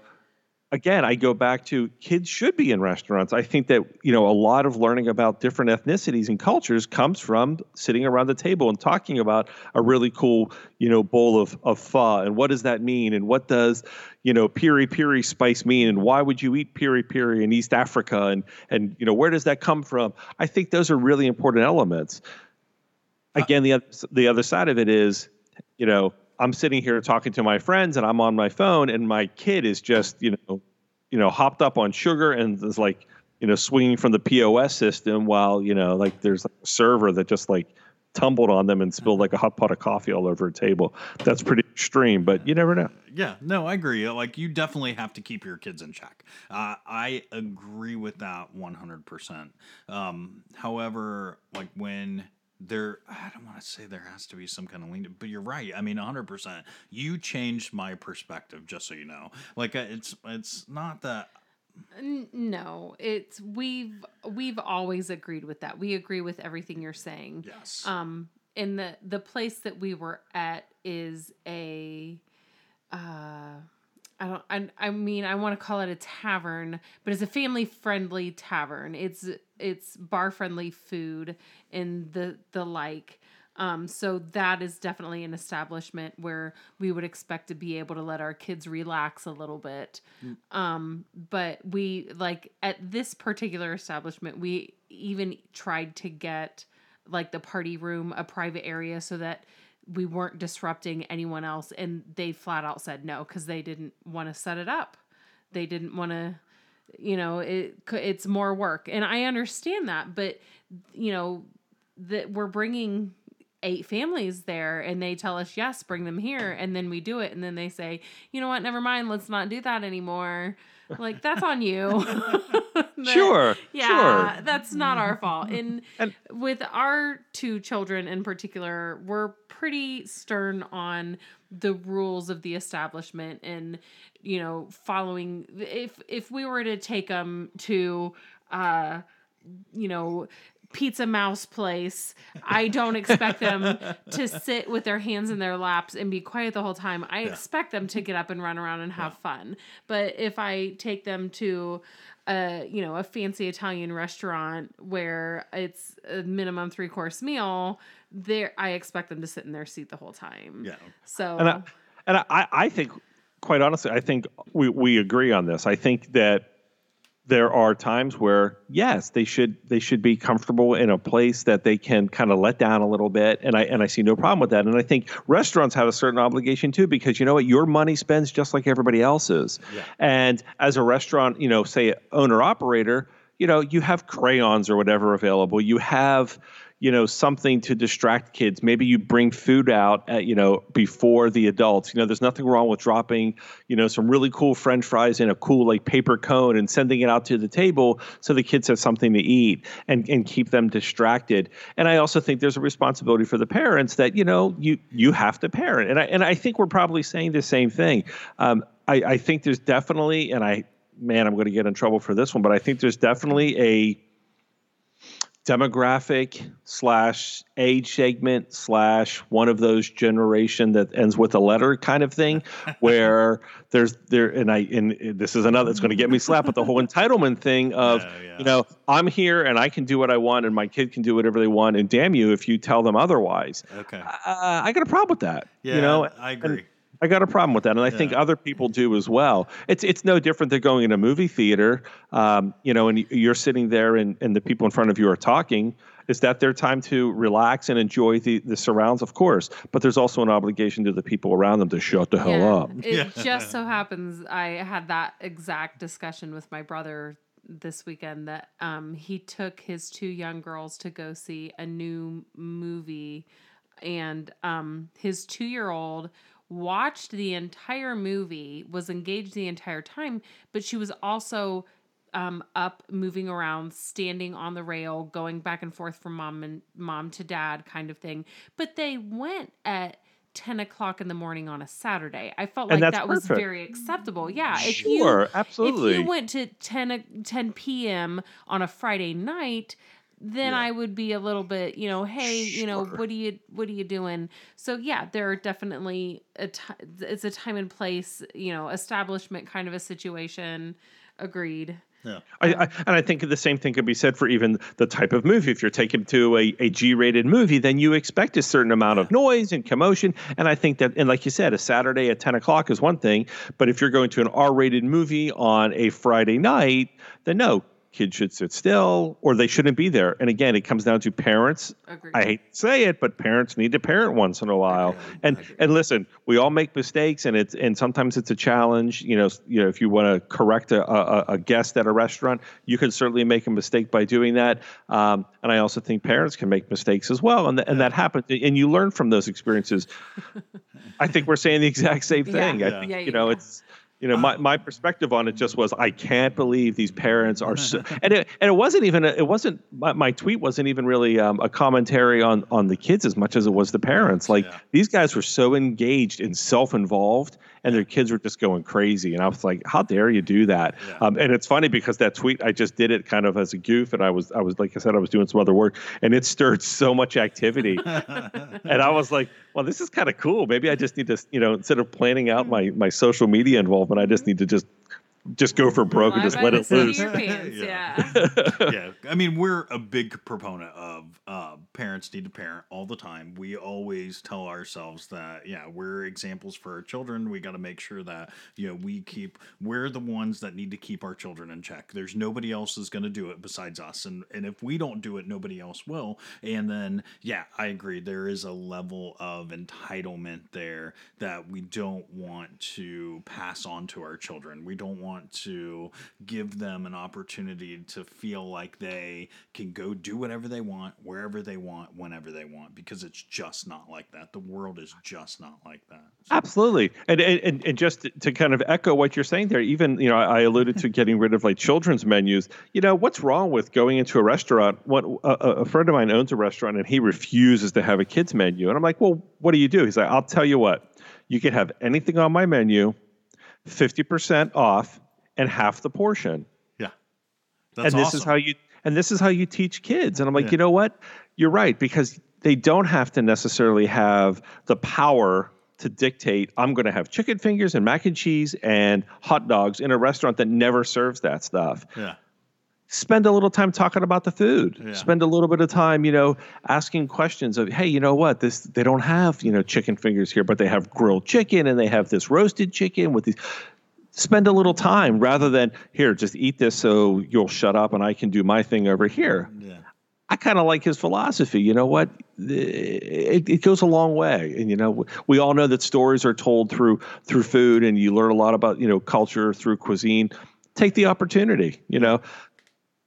again, I go back to kids should be in restaurants. I think that, you know, a lot of learning about different ethnicities and cultures comes from sitting around the table and talking about a really cool, you know, bowl of, of pho and what does that mean and what does, you know, piri piri spice mean and why would you eat piri piri in East Africa and and you know, where does that come from? I think those are really important elements. Uh, again, the other, the other side of it is, you know, I'm sitting here talking to my friends and I'm on my phone and my kid is just, you know, you know, hopped up on sugar and is like, you know, swinging from the POS system while, you know, like there's like a server that just like tumbled on them and spilled like a hot pot of coffee all over a table. That's pretty extreme, but you never know. Yeah, no, I agree. Like, you definitely have to keep your kids in check. Uh, I agree with that 100%. Um, however, like, when there, I don't want to say there has to be some kind of lean, but you're right. I mean, 100%. You changed my perspective, just so you know. Like, uh, it's, it's not that. No, it's we've we've always agreed with that. We agree with everything you're saying. Yes. Um, and the the place that we were at is a, uh, I don't. I, I mean, I want to call it a tavern, but it's a family friendly tavern. It's it's bar friendly food and the the like. Um, so that is definitely an establishment where we would expect to be able to let our kids relax a little bit. Um, but we like at this particular establishment, we even tried to get like the party room a private area so that we weren't disrupting anyone else and they flat out said no because they didn't want to set it up. They didn't want to you know it it's more work. And i understand that but you know that we're bringing eight families there and they tell us yes bring them here and then we do it and then they say you know what? Never mind. Let's not do that anymore. Like that's on you Sure. yeah, Sure. that's not our fault. And, And- with our two children in particular, we're pretty stern on the rules of the establishment and you know following if if we were to take them to uh you know pizza mouse place i don't expect them to sit with their hands in their laps and be quiet the whole time i expect them to get up and run around and have fun but if i take them to a you know a fancy italian restaurant where it's a minimum three course meal there i expect them to sit in their seat the whole time yeah. so And I, and I, I think, quite honestly, I think we, we agree on this. I think that there are times where yes, they should they should be comfortable in a place that they can kind of let down a little bit, and I and I see no problem with that. And I think restaurants have a certain obligation too, because you know what, your money spends just like everybody else's. Yeah. And as a restaurant, you know, say owner operator, you know, you have crayons or whatever available. You have you know something to distract kids. Maybe you bring food out at, you know before the adults. You know there's nothing wrong with dropping you know some really cool french fries in a cool like paper cone and sending it out to the table so the kids have something to eat and and keep them distracted. And i also think there's a responsibility for the parents that you know you you have to parent. And i and i think we're probably saying the same thing. Um, I, I think there's definitely and i man i'm going to get in trouble for this one but i think there's definitely a demographic slash age segment slash one of those generation that ends with a letter kind of thing where there's there and i and this is another that's going to get me slapped but the whole entitlement thing of Yeah, yeah. you know i'm here and i can do what i want and my kid can do whatever they want and damn you if you tell them otherwise Okay. uh, i got a problem with that Yeah, you know I And- agree. I got a problem with that, and I think other people do as well. It's it's no different than going in a movie theater, um, you know, and you're sitting there, and, and the people in front of you are talking, Is that their time to relax and enjoy the, the surrounds? Of course. But there's also an obligation to the people around them to shut the hell Yeah. up. It Yeah. just so happens I had that exact discussion with my brother this weekend that um, he took his two young girls to go see a new movie, and um, his two year old watched the entire movie, was engaged the entire time, but she was also um, up, moving around, standing on the rail, going back and forth from mom and mom to dad, kind of thing. But they went at ten o'clock in the morning on a Saturday. I felt And like that was very acceptable. Yeah, if Sure, you absolutely. if you went to 10, o- 10 p.m. on a Friday night. Then Yeah. I would be a little bit, you know, hey, you know, what are you, what are you doing? So yeah, there are definitely a it's a time and place, you know, establishment kind of a situation. Agreed. Yeah. I, I, um, and I think the same thing could be said for even the type of movie. If you're taken to a, a G-rated movie, then you expect a certain amount of noise and commotion. And I think that, and like you said, a Saturday at 10 o'clock is one thing. But if you're going to an R-rated movie on a Friday night, then no, kids should sit still or they shouldn't be there. And again, it comes down to parents. Agreed. I hate to say it, but parents need to parent once in a while. And and listen, we all make mistakes, and it's and sometimes it's a challenge. You know, you know, if you want to correct a, a, a guest at a restaurant, you can certainly make a mistake by doing that. Um, and I also think parents can make mistakes as well, and th- and that happens, and you learn from those experiences. I think we're saying the exact same Yeah. thing. I Yeah. think Yeah, you know yeah. it's. You know, my, my perspective on it just was I can't believe these parents are so, and it, and it wasn't even it wasn't my, my tweet wasn't even really um, a commentary on on the kids as much as it was the parents. Like Yeah. these guys were so engaged and self involved, and their kids were just going crazy. And I was like, how dare you do that? Yeah. Um, and it's funny because that tweet I just did it kind of as a goof, and I was I was like I said I was doing some other work, and it stirred so much activity, and I was like, well, this is kind of cool. Maybe I just need to you know instead of planning out my my social media involvement, I just need to just just go for broke and just let it loose. pants, Yeah. yeah. yeah, I mean, we're a big proponent of uh, parents need to parent all the time. We always tell ourselves that, yeah, we're examples for our children. We got to make sure that, you know, we keep, we're the ones that need to keep our children in check. There's nobody else is going to do it besides us. And, and if we don't do it, nobody else will. And then, yeah, I agree. There is a level of entitlement there that we don't want to pass on to our children. We don't want to give them an opportunity to feel like they can go do whatever they want, wherever they want, whenever they want, because it's just not like that. The world is just not like that. So- Absolutely, and, and and just to kind of echo what you're saying there, even you know I alluded to getting rid of like children's menus. You know what's wrong with going into a restaurant? What a, a friend of mine owns a restaurant and he refuses to have a kids menu, and I'm like, well, what do you do? He's like, I'll tell you what, you can have anything on my menu, fifty percent off, and half the portion. yeah. That's and this awesome. is how you and this is how you teach kids and i'm like Yeah. you know what you're right because they don't have to necessarily have the power to dictate i'm going to have chicken fingers and mac and cheese and hot dogs in a restaurant that never serves that stuff yeah. spend a little time talking about the food Yeah. spend a little bit of time you know asking questions of hey you know what this they don't have you know chicken fingers here but they have grilled chicken and they have this roasted chicken with these spend a little time rather than here just eat this so you'll shut up and i can do my thing over here. Yeah. i kind of like his philosophy you know what? It, it goes a long way and you know we all know that stories are told through through food and you learn a lot about you know culture through cuisine. Take the opportunity you know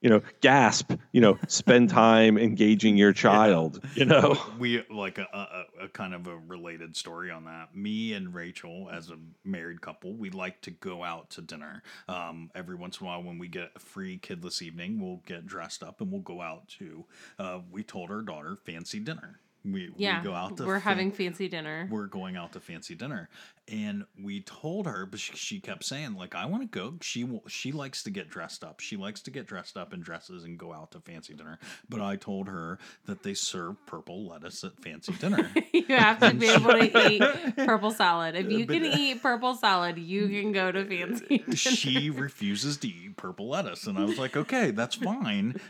you know gasp you know spend time engaging your child you know we like a, a, a kind of a related story on that. Me and Rachel, as a married couple, we like to go out to dinner. Um, every once in a while, when we get a free kidless evening, we'll get dressed up and we'll go out to. Uh, we told our daughter fancy dinner. We, Yeah. we go out to we're fan- having fancy dinner. we're going out to fancy dinner and we told her but she, she kept saying like i want to go. She will she likes to get dressed up. She likes to get dressed up in dresses and go out to fancy dinner. But i told her that they serve purple lettuce at fancy dinner. You have to be able to eat purple salad. If you can eat purple salad, you can go to uh, fancy uh, dinner. she refuses to eat purple lettuce. And i was like okay that's fine.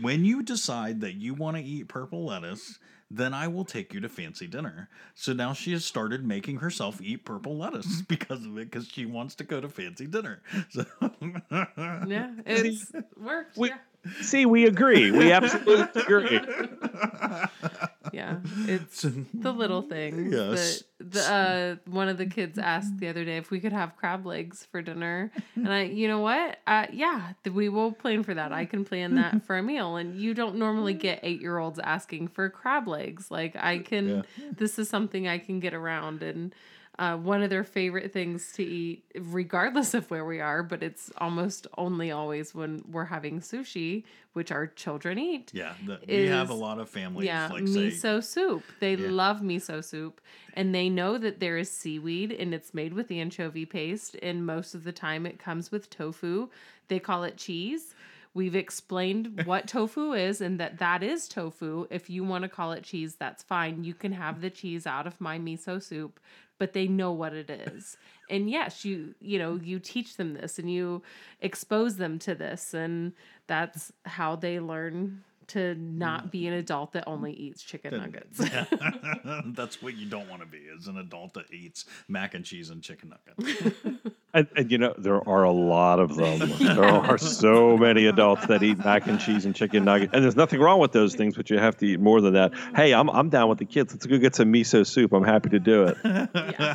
When you decide that you want to eat purple lettuce then I will take you to fancy dinner. So now she has started making herself eat purple lettuce mm-hmm. because of it, because she wants to go to fancy dinner. So Yeah, it's worked. we yeah. See, we agree. We absolutely agree. Yeah, it's the little things. Yes. that the uh, one of the kids asked the other day if we could have crab legs for dinner, and I, you know what? Uh, yeah, we will plan for that. I can plan that for a meal, and you don't normally get eight year olds asking for crab legs. Like I can, Yeah. this is something I can get around, and uh, one of their favorite things to eat, regardless of where we are, but it's almost only always when we're having sushi, which our children eat Yeah, the, we have a lot of families yeah, like say miso soup. They Yeah. love miso soup, and they know that there is seaweed and it's made with anchovy paste. And most of the time, it comes with tofu. They call it cheese. We've explained what tofu is and that that is tofu. If you want to call it cheese, that's fine. You can have the cheese out of my miso soup, but they know what it is. And yes, you you know, you teach them this and you expose them to this and that's how they learn to not be an adult that only eats chicken nuggets. That's what you don't want to be is an adult that eats mac and cheese and chicken nuggets. And, and you know, there are a lot of them. There are so many adults that eat mac and cheese and chicken nuggets. And there's nothing wrong with those things, but you have to eat more than that. Hey, I'm, I'm down with the kids. Let's go get some miso soup. I'm happy to do it.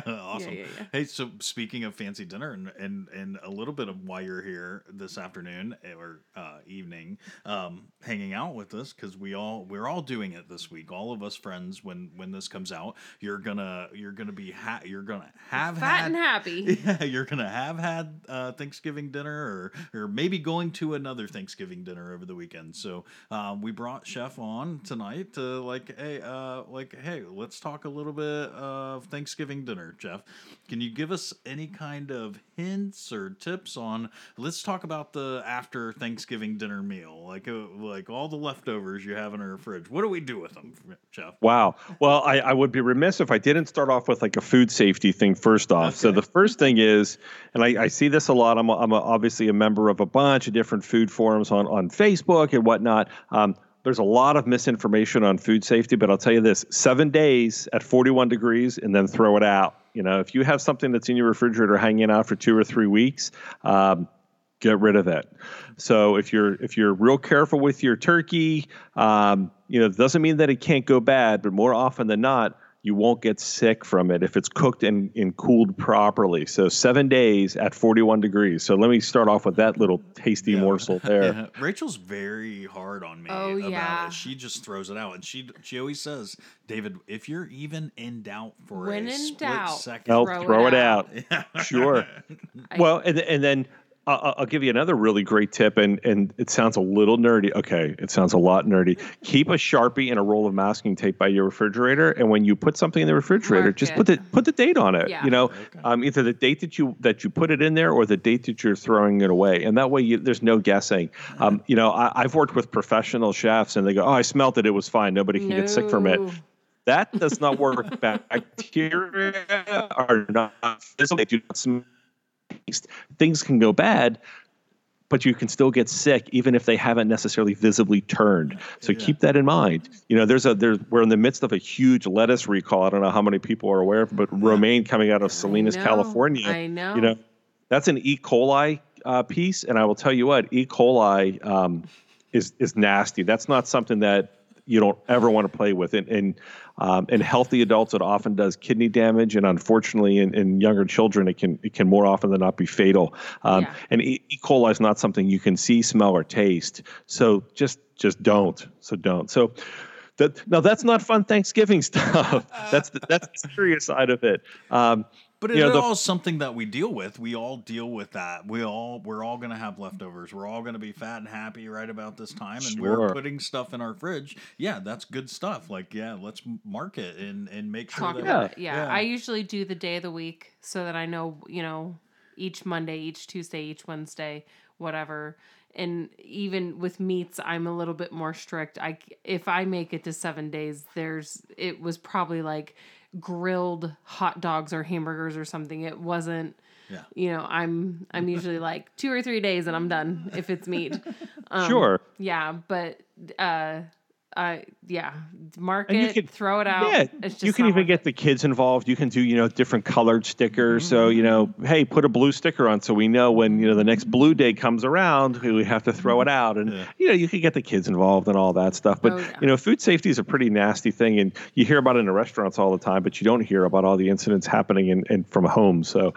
awesome. yeah, yeah. Hey, so speaking of fancy dinner and, and and a little bit of why you're here this afternoon or uh, evening, um, hanging out with us because we all we're all doing it this week. All of us friends, when when this comes out, you're gonna you're gonna be ha- you're gonna have Fat had and happy. yeah, you're gonna have had uh, Thanksgiving dinner, or or maybe going to another Thanksgiving dinner over the weekend. So um, we brought Chef on tonight to like, hey, uh, like, hey, let's talk a little bit of Thanksgiving dinner, Chef. Can you give us any kind of hints or tips on? Let's talk about the after Thanksgiving dinner meal, like uh, like all the leftovers you have in our fridge. What do we do with them, Chef? Wow. Well, I, I would be remiss if I didn't start off with like a food safety thing first off. So the first thing is, and I, I see this a lot. I'm, a, I'm a, obviously a member of a bunch of different food forums on, on Facebook and whatnot. Um, there's a lot of misinformation on food safety, but I'll tell you this: seven days at 41 degrees, and then throw it out. You know, if you have something that's in your refrigerator hanging out for two or three weeks, um, get rid of it. So if you're if you're real careful with your turkey, um, you know, it doesn't mean that it can't go bad, but more often than not, you won't get sick from it if it's cooked and, and cooled properly. So seven days at 41 degrees. So let me start off with that little tasty Yeah. morsel there. Yeah, Rachel's very hard on me Oh, about yeah. it. She just throws it out, and she she always says, "David, if you're even in doubt for When a in split doubt, second, Well, Throw throw, it it out. out. Sure. I- well, and and then I'll- I'll give you another really great tip, and and it sounds a little nerdy. Okay, it sounds a lot nerdy. Keep a sharpie and a roll of masking tape by your refrigerator, and when you put something in the refrigerator, Mark just it. put the put the date on it. Yeah. You know, um, either the date that you that you put it in there or the date that you're throwing it away, and that way you, there's no guessing. Um, you know, I, I've worked with professional chefs, and they go, "Oh, I smelt it; it was fine. Nobody can get sick from it." That does not work. Bacteria are not physical. They do not smell. Taste. Things can go bad, but you can still get sick even if they haven't necessarily visibly turned. So Yeah. keep that in mind. You know, there's a there's we're in the midst of a huge lettuce recall. I don't know how many people are aware of, but romaine coming out of Salinas, know, California. I know. You know, that's an E. coli uh, piece, and I will tell you what, E. coli um, is is nasty. That's not something that you don't ever want to play with. And and, um, in healthy adults, it often does kidney damage, and unfortunately, in, in younger children, it can it can more often than not be fatal. Um, Yeah. And E. e. coli is not something you can see, smell, or taste. So just just don't. So don't. So. That, now that's not fun Thanksgiving stuff. that's the, that's the serious side of it. Um, But You it's know, the- all something that we deal with. We all deal with that. We all we're all gonna have leftovers. We're all gonna be fat and happy right about this time, and we're putting stuff in our fridge. Yeah, that's good stuff. Like, yeah, let's mark it and and make sure talk that about it. Yeah. Yeah. I usually do the day of the week so that I know, you know, each Monday, each Tuesday, each Wednesday, whatever. And even with meats, I'm a little bit more strict. I if I make it to 7 days, there's it was probably like grilled hot dogs or hamburgers or something. It wasn't Yeah. you know, I'm I'm usually like 2 or 3 days and I'm done if it's meat. Um, sure. yeah, but uh Uh, yeah, mark And you can, throw it out. Yeah, it's just you can even get it. the kids involved. You can do, you know, different colored stickers. So, you know, hey, put a blue sticker on so we know when, you know, the next blue day comes around, we have to throw it out. And, Yeah. you know, you can get the kids involved and all that stuff. But, Oh, yeah. you know, food safety is a pretty nasty thing. And you hear about it in the restaurants all the time, but you don't hear about all the incidents happening in, in from home. So,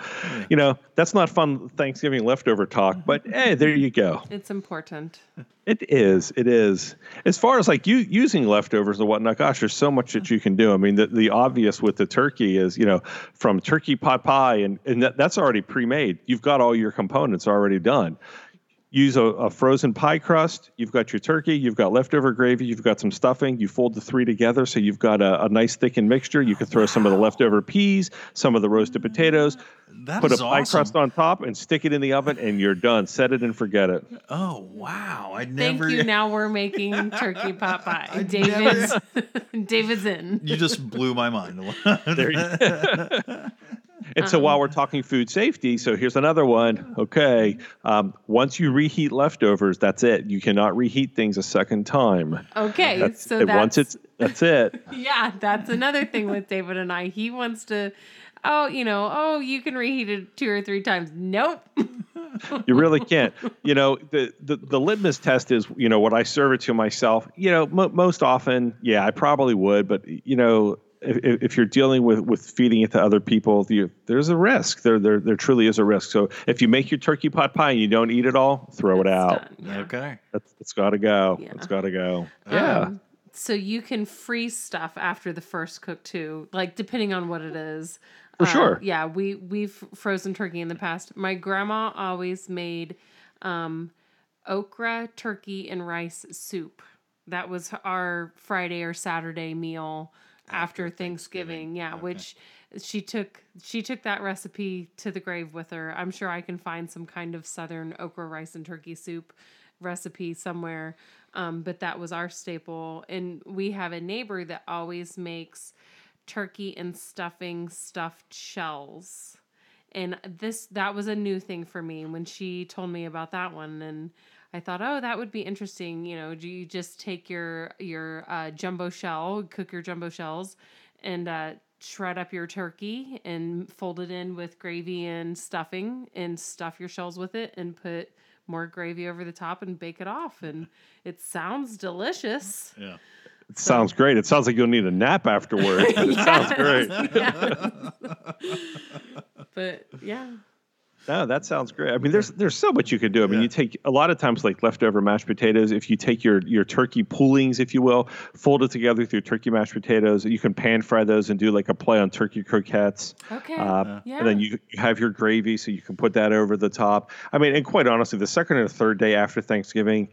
you know, that's not fun Thanksgiving leftover talk. But, hey, there you go. It's important. It is. It is. As far as like you using leftovers and whatnot, gosh, there's so much that you can do. I mean, the, the obvious with the turkey is, you know, from turkey pot pie, and, and that, that's already pre made. You've got all your components already done. Use a, a frozen pie crust. You've got your turkey. You've got leftover gravy. You've got some stuffing. You fold the three together, so you've got a, a nice thickened mixture. You can throw some of the leftover peas, some of the roasted potatoes, That put a is pie awesome. crust on top, and stick it in the oven, and you're done. Set it and forget it. Oh wow! I never. Thank you. Now we're making turkey pot pie. I David's David's in. You just blew my mind. There you- And so while we're talking food safety, so here's another one. Okay, um, once you reheat leftovers, that's it. You cannot reheat things a second time. Okay, That's, so that's once it's that's it. yeah, that's another thing with David and I. He wants to, oh, you know, oh, you can reheat it two or three times. Nope. You really can't. You know, the, the the litmus test is, you know, what I serve it to myself? You know, mo most often, yeah, I probably would. But you know, if, if you're dealing with with feeding it to other people, you, there's a risk. There, there there truly is a risk. So if you make your turkey pot pie and you don't eat it all, throw it out. yeah. Okay. That's, it's got to go. Yeah. It's got to go. Yeah. Um, so you can freeze stuff after the first cook too, like depending on what it is. For Uh, sure. Yeah, we we've frozen turkey in the past. My grandma always made um, okra, turkey, and rice soup. That was our Friday or Saturday meal after, Thanksgiving. Yeah, which she took she took that recipe to the grave with her. I'm sure I can find some kind of southern okra rice and turkey soup recipe somewhere. Um, but that was our staple. And we have a neighbor that always makes turkey and stuffing stuffed shells. And this that was a new thing for me when she told me about that one and I thought, "Oh, that would be interesting, you know, do you just take your your uh, jumbo shell, cook your jumbo shells and uh shred up your turkey and fold it in with gravy and stuffing and stuff your shells with it and put more gravy over the top and bake it off and it sounds delicious. Yeah. It sounds great. It sounds like you'll need a nap afterwards, but it sounds great. Yes. but yeah. No, that sounds great. I mean, there's there's so much you can do. I mean, Yeah. you take a lot of times like leftover mashed potatoes. If you take your your turkey poolings, if you will, fold it together with your turkey mashed potatoes. You can pan fry those and do like a play on turkey croquettes. Okay. Uh, Yeah. And then you, you have your gravy, so you can put that over the top. I mean, and quite honestly, the second or third day after Thanksgiving,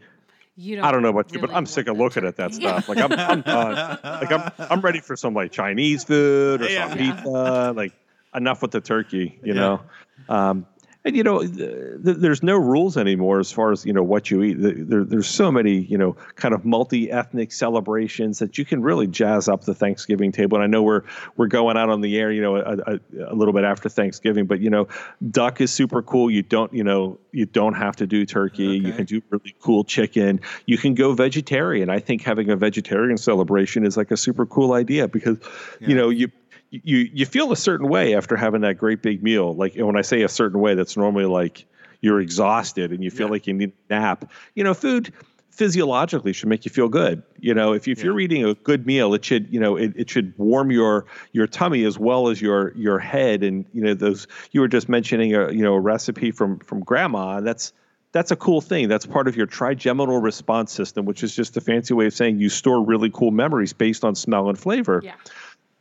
you I don't know about you, but I'm sick of want that looking at that turkey. stuff. Like I'm, I'm done. Like I'm, I'm ready for some like Chinese food or Yeah. some Yeah. pizza. Like enough with the turkey, you Yeah. know. Um, and you know, th- th- there's no rules anymore as far as you know what you eat. Th- There, there's so many, you know, kind of multi-ethnic celebrations that you can really jazz up the Thanksgiving table. And I know we're we're going out on the air, you know, a, a, a little bit after Thanksgiving, but you know, duck is super cool. You don't, you know, you don't have to do turkey. You can do really cool chicken. You can go vegetarian. I think having a vegetarian celebration is like a super cool idea because, Yeah. you know, you you you feel a certain way after having that great big meal. Like when I say a certain way, that's normally like you're exhausted and you feel Yeah. like you need a nap. You know, food physiologically should make you feel good. You know, if, if you're eating a good meal, it should, you know, it, it should warm your your tummy as well as your your head. And you know, those you were just mentioning a you know a recipe from from grandma. And that's that's a cool thing. That's part of your trigeminal response system, which is just a fancy way of saying you store really cool memories based on smell and flavor. Yeah.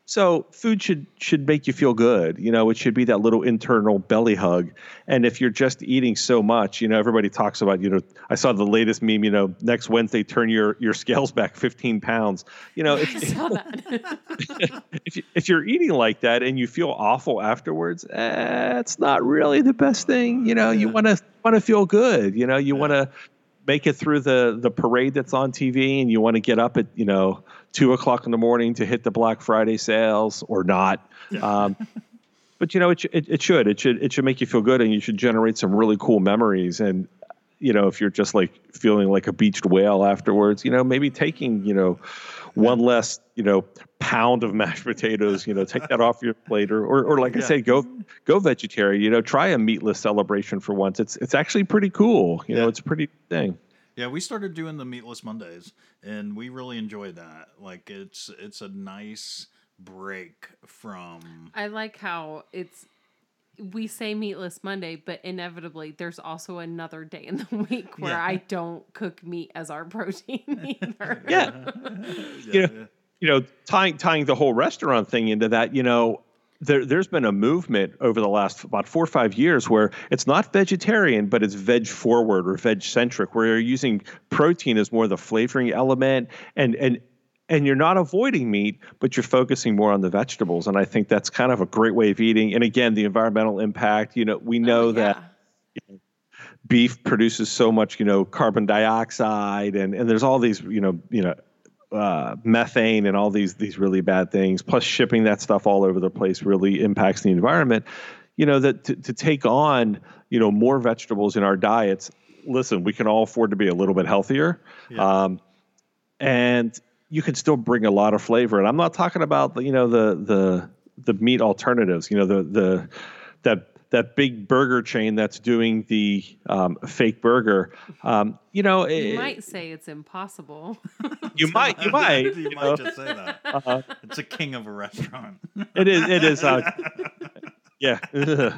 So food should should make you feel good. You know, it should be that little internal belly hug. And if you're just eating so much, you know, everybody talks about, you know, I saw the latest meme, you know, next Wednesday turn your your scales back 15 pounds. You know, if if, you, if you're eating like that and you feel awful afterwards, eh, it's not really the best thing. You know, you want to want to feel good. You know, you want to make it through the the parade that's on TV, and you want to get up at you know two o'clock in the morning to hit the Black Friday sales or not. Um, but you know, it, it it should it should it should make you feel good, and you should generate some really cool memories. And you know, if you're just like feeling like a beached whale afterwards, you know, maybe taking, you know, one less, you know, pound of mashed potatoes, you know, take that off your plate or, or, or like yeah. I say, go, go vegetarian, you know, try a meatless celebration for once. It's, it's actually pretty cool. You yeah. know, it's a pretty thing. Yeah, we started doing the meatless Mondays and we really enjoy that. Like it's, it's a nice break from. I like how it's we say meatless Monday, but inevitably there's also another day in the week where yeah. I don't cook meat as our protein either. yeah. yeah. You know, you know, tying tying the whole restaurant thing into that, you know, there there's been a movement over the last about four or five years where it's not vegetarian, but it's veg forward or veg centric, where you're using protein as more of the flavoring element and and and you're not avoiding meat, but you're focusing more on the vegetables. And I think that's kind of a great way of eating. And again, the environmental impact. You know, we oh, know oh, yeah. that you know, beef produces so much, you know, carbon dioxide, and and there's all these, you know, you know. Uh, methane and all these these really bad things. Plus, shipping that stuff all over the place really impacts the environment. You know that to, to take on you know more vegetables in our diets. Listen, we can all afford to be a little bit healthier, yeah. um, and you can still bring a lot of flavor. And I'm not talking about you know the the the meat alternatives. You know the the that that big burger chain that's doing the um, fake burger. Um, you know, you it, might say it's impossible. you might, you might, you, you might know? just say that. Uh-huh. It's a king of a restaurant. it is. It is. Uh, yeah.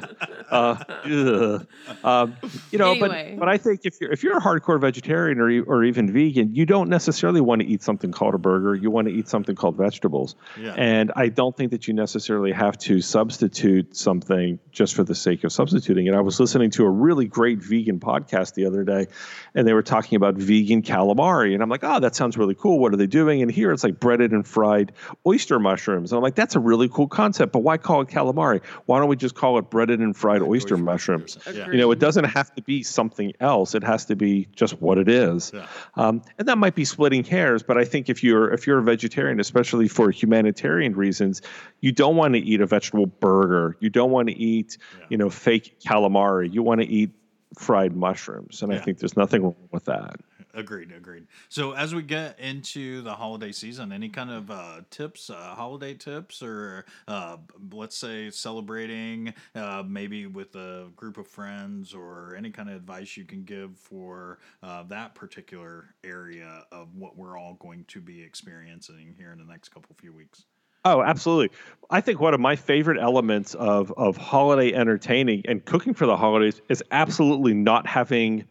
uh, um, you know, anyway. but but I think if you're if you're a hardcore vegetarian or or even vegan, you don't necessarily want to eat something called a burger. You want to eat something called vegetables. Yeah. And I don't think that you necessarily have to substitute something just for the sake of substituting it. I was listening to a really great vegan podcast the other day, and they were talking about vegan calamari, and I'm like, oh, that sounds really cool. What are they doing? And here it's like breaded and fried oyster mushrooms, and I'm like, that's a really cool concept. But why call it calamari? Why don't we just call it breaded and fried oyster, oyster mushrooms? Yeah. You know, it doesn't have to be something else. It has to be just what it is. Yeah. Um, and that might be splitting hairs, but I think if you're if you're a vegetarian, especially for humanitarian reasons, you don't want to eat a vegetable burger. You don't want to eat, yeah. you know, fake calamari. You want to eat fried mushrooms, and I think there's nothing wrong with that. Agreed, agreed. So as we get into the holiday season, any kind of uh, tips, uh, holiday tips, or uh, let's say celebrating uh, maybe with a group of friends, or any kind of advice you can give for uh, that particular area of what we're all going to be experiencing here in the next couple few weeks. Oh, absolutely. I think one of my favorite elements of of holiday entertaining and cooking for the holidays is absolutely not having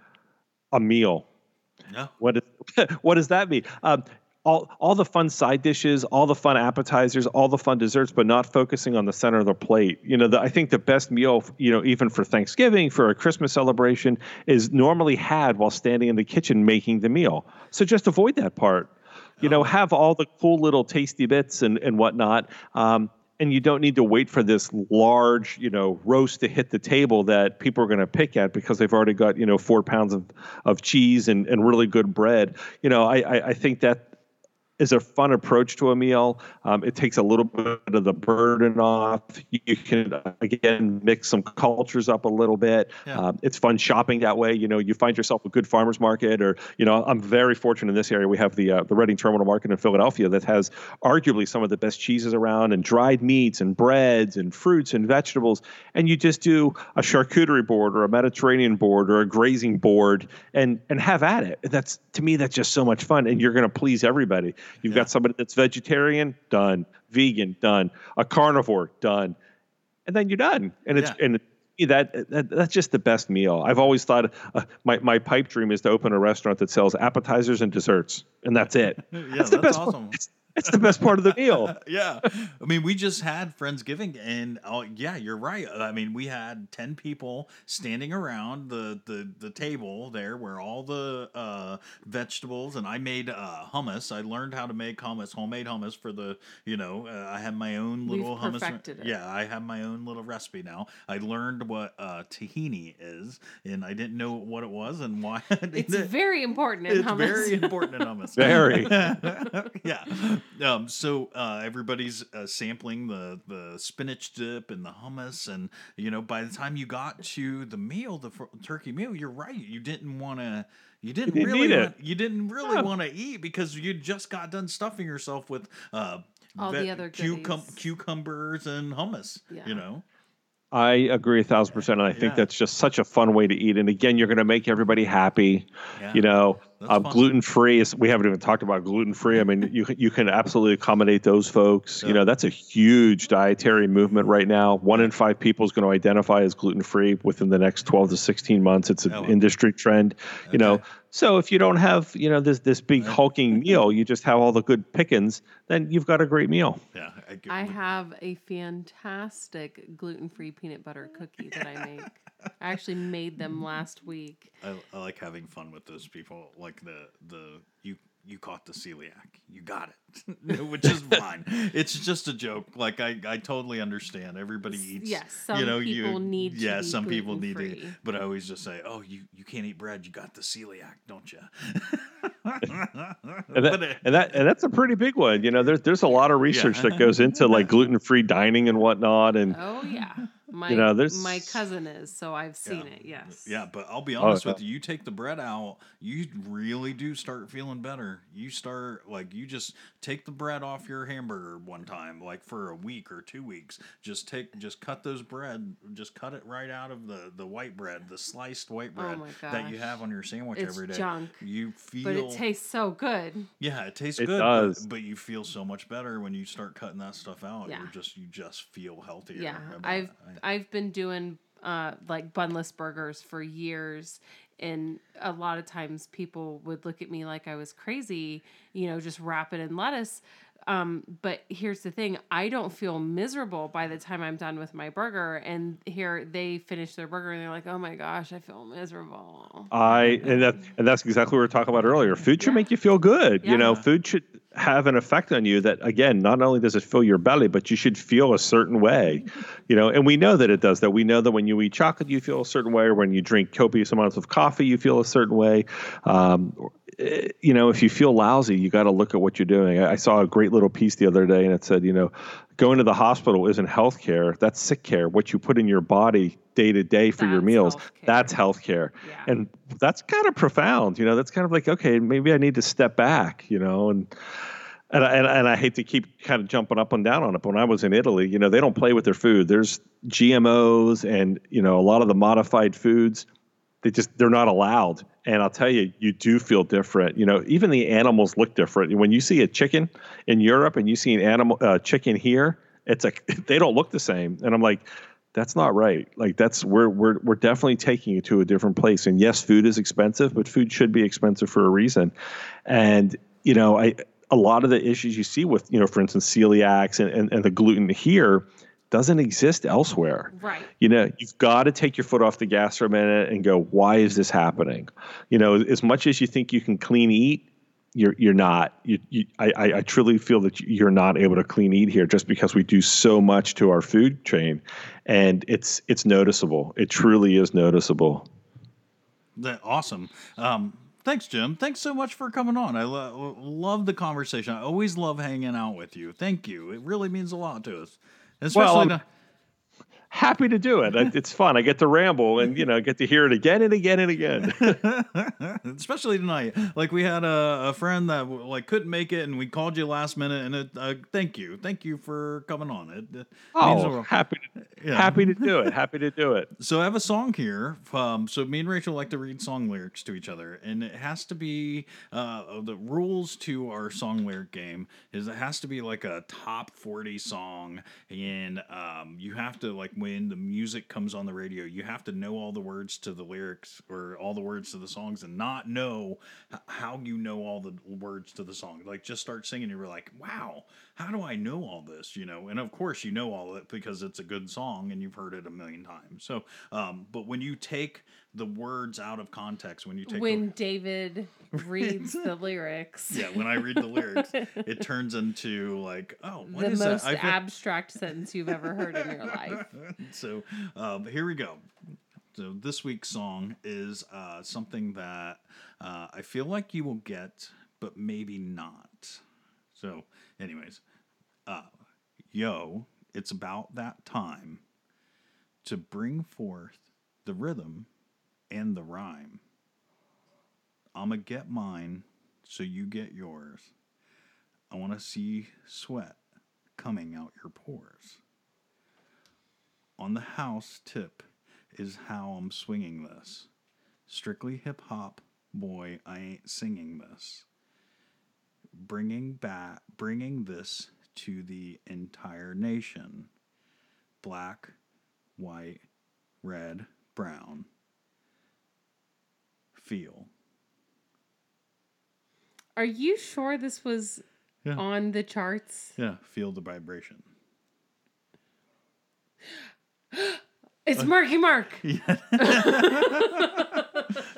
a meal no. What, is, what does that mean? Um, all, all the fun side dishes, all the fun appetizers, all the fun desserts, but not focusing on the center of the plate. You know, the, I think the best meal, you know, even for Thanksgiving, for a Christmas celebration, is normally had while standing in the kitchen making the meal. So just avoid that part. You know, oh. have all the cool little tasty bits and, and whatnot. Um, and you don't need to wait for this large, you know, roast to hit the table that people are going to pick at because they've already got, you know, four pounds of, of cheese and, and really good bread. You know, I, I, I think that is a fun approach to a meal. Um, it takes a little bit of the burden off. You can again mix some cultures up a little bit. Yeah. Um, it's fun shopping that way. You know, you find yourself a good farmers market, or you know, I'm very fortunate in this area. We have the uh, the Reading Terminal Market in Philadelphia that has arguably some of the best cheeses around, and dried meats, and breads, and fruits, and vegetables. And you just do a charcuterie board, or a Mediterranean board, or a grazing board, and and have at it. That's to me, that's just so much fun, and you're going to please everybody. You've yeah. got somebody that's vegetarian, done. Vegan, done. A carnivore, done. And then you're done. And it's yeah. and that, that, that's just the best meal. I've always thought uh, my my pipe dream is to open a restaurant that sells appetizers and desserts, and that's it. yeah, that's the best. Awesome. It's, it's the best part of the meal. yeah. I mean, we just had Friendsgiving and oh yeah, you're right. I mean, we had 10 people standing around the the, the table there where all the uh, vegetables and I made uh, hummus. I learned how to make hummus, homemade hummus for the, you know, uh, I have my own little We've hummus. Perfected it. Yeah, I have my own little recipe now. I learned what uh, tahini is and I didn't know what it was and why. it's very important in it's hummus. very important in hummus. very. yeah Um, so uh, everybody's uh, sampling the the spinach dip and the hummus, and you know, by the time you got to the meal, the fr- turkey meal, you're right. You didn't want to. You didn't, didn't really. Want, you didn't really Yeah. want to eat because you just got done stuffing yourself with uh, All the other cucum- cucumbers and hummus. Yeah. You know. I agree a thousand percent, and I think Yeah. that's just such a fun way to eat. And again, you're going to make everybody happy. Yeah. You know, That's um, gluten free is. We haven't even talked about gluten free. I mean, you can- you can absolutely accommodate those folks. Yeah. You know, that's a huge dietary movement right now. One in five people is going to identify as gluten free within the next 12 to 16 months. It's an Oh. industry trend. You know, so if you don't have you know this this big hulking meal, you just have all the good pickings, then you've got a great meal. Yeah. I, I have a fantastic gluten-free peanut butter cookie that I make. I actually made them last week. I, I like having fun with those people. Like the the you you caught the celiac. You got it, which is fine. it's just a joke. Like I I totally understand. Everybody eats. yes, some you know, people you, need to Yeah, be some people need to. But I always just say, oh, you you can't eat bread. You got the celiac, don't you? And that, uh, and that and that's a pretty big one. You know, there's there's a lot of research that goes into like gluten free dining and whatnot. And Oh yeah, my know, there's- my cousin is, so I've seen Yeah. it. Yes. Yeah, but I'll be oh, honest yeah. with you. You take the bread out, you really do start feeling better. You start like you just take the bread off your hamburger one time, like for a week or two weeks. Just take, just cut those bread, just cut it right out of the the white bread, the sliced white Oh bread my that you have on your sandwich every day. It's every day. junk, You feel, But it tastes so good. yeah, it tastes It good, does. But, but you feel so much better when you start cutting that stuff out. Yeah. You're just you just feel healthier. Yeah, about I've. I've been doing uh, like bunless burgers for years, and a lot of times people would look at me like I was crazy, you know, just wrap it in lettuce. Um, but here's the thing: I don't feel miserable by the time I'm done with my burger. And here they finish their burger and they're like, "Oh my gosh, I feel miserable." I and that and that's exactly what we were talking about earlier. Food should Yeah. make you feel good. You know, food should have an effect on you that again, not only does it fill your belly, but you should feel a certain way. You know, and we know that it does that. We know that when you eat chocolate, you feel a certain way, or when you drink copious amounts of coffee, you feel a certain way. Um, eh, you know, if you feel lousy, you got to look at what you're doing. I I saw a great little piece the other day, and it said, you know, going to the hospital isn't health care; that's sick care. What you put in your body day to day for your meals, healthcare. that's health care. Yeah. And that's kind of profound, you know. That's kind of like, okay, maybe I need to step back, you know, and and I, and, I- and I hate to keep kind of jumping up and down on it. But when I was in Italy, you know, they don't play with their food. There's GMOs and you know a lot of the modified foods. They just they're not allowed. And I'll tell you, you do feel different. You know, even the animals look different. When you see a chicken in Europe and you see an animal uh, chicken here, it's like they don't look the same. And I'm like, that's not right. Like that's we're we're we're definitely taking it to a different place. And yes, food is expensive, but food should be expensive for a reason. And you know, I a lot of the issues you see with you know, for instance, celiacs and and, and the gluten here doesn't exist elsewhere. Right. You know, you've got to take your foot off the gas for a minute and go, why is this happening? You know, as much as you think you can clean eat, you're you're not. You, you I, I I truly feel that you're not able to clean eat here just because we do so much to our food chain, and it's it's noticeable. It truly is noticeable. That awesome. Um, thanks, Jim. Thanks so much for coming on. I lo- love the conversation. I always love hanging out with you. Thank you. It really means a lot to us, especially. I'm- um, the- Happy to do it. It- It's fun. I get to ramble and you know get to hear it again and again and again. especially tonight. Like we had a, a friend that like couldn't make it, and we called you last minute. And it, uh, thank you, thank you for coming on. It, it Oh, happy, Yeah. happy to do it. Happy to do it. So I have a song here. Um, so me and Rachel like to read song lyrics to each other, and it has to be uh, the rules to our song lyric game is it has to be like a top forty song, and um, you have to like when the music comes on the radio, you have to know all the words to the lyrics or all the words to the songs, and not know how you know all the words to the song. Like just start singing, you're like, wow, how do I know all this? You know, and of course you know all of it because it's a good song and you've heard it a million times. So, um, but when you take the words out of context, when you take the- When David reads the lyrics. yeah, when I read the lyrics, it turns into like, oh, what the is most that? Abstract sentence you've ever heard in your life. so um, here we go. So this week's song is uh, something that uh, I feel like you will get, but maybe not. So Anyways, uh, yo, it's about that time to bring forth the rhythm and the rhyme. I'ma get mine, so you get yours. I want to see sweat coming out your pores. On the house tip is how I'm swinging this. Strictly hip hop, boy, I ain't singing this. Bringing back, bringing this to the entire nation. Black, white, red, brown. Feel. Are you sure this was Yeah. on the charts? Yeah, feel the vibration. It's Marky Mark.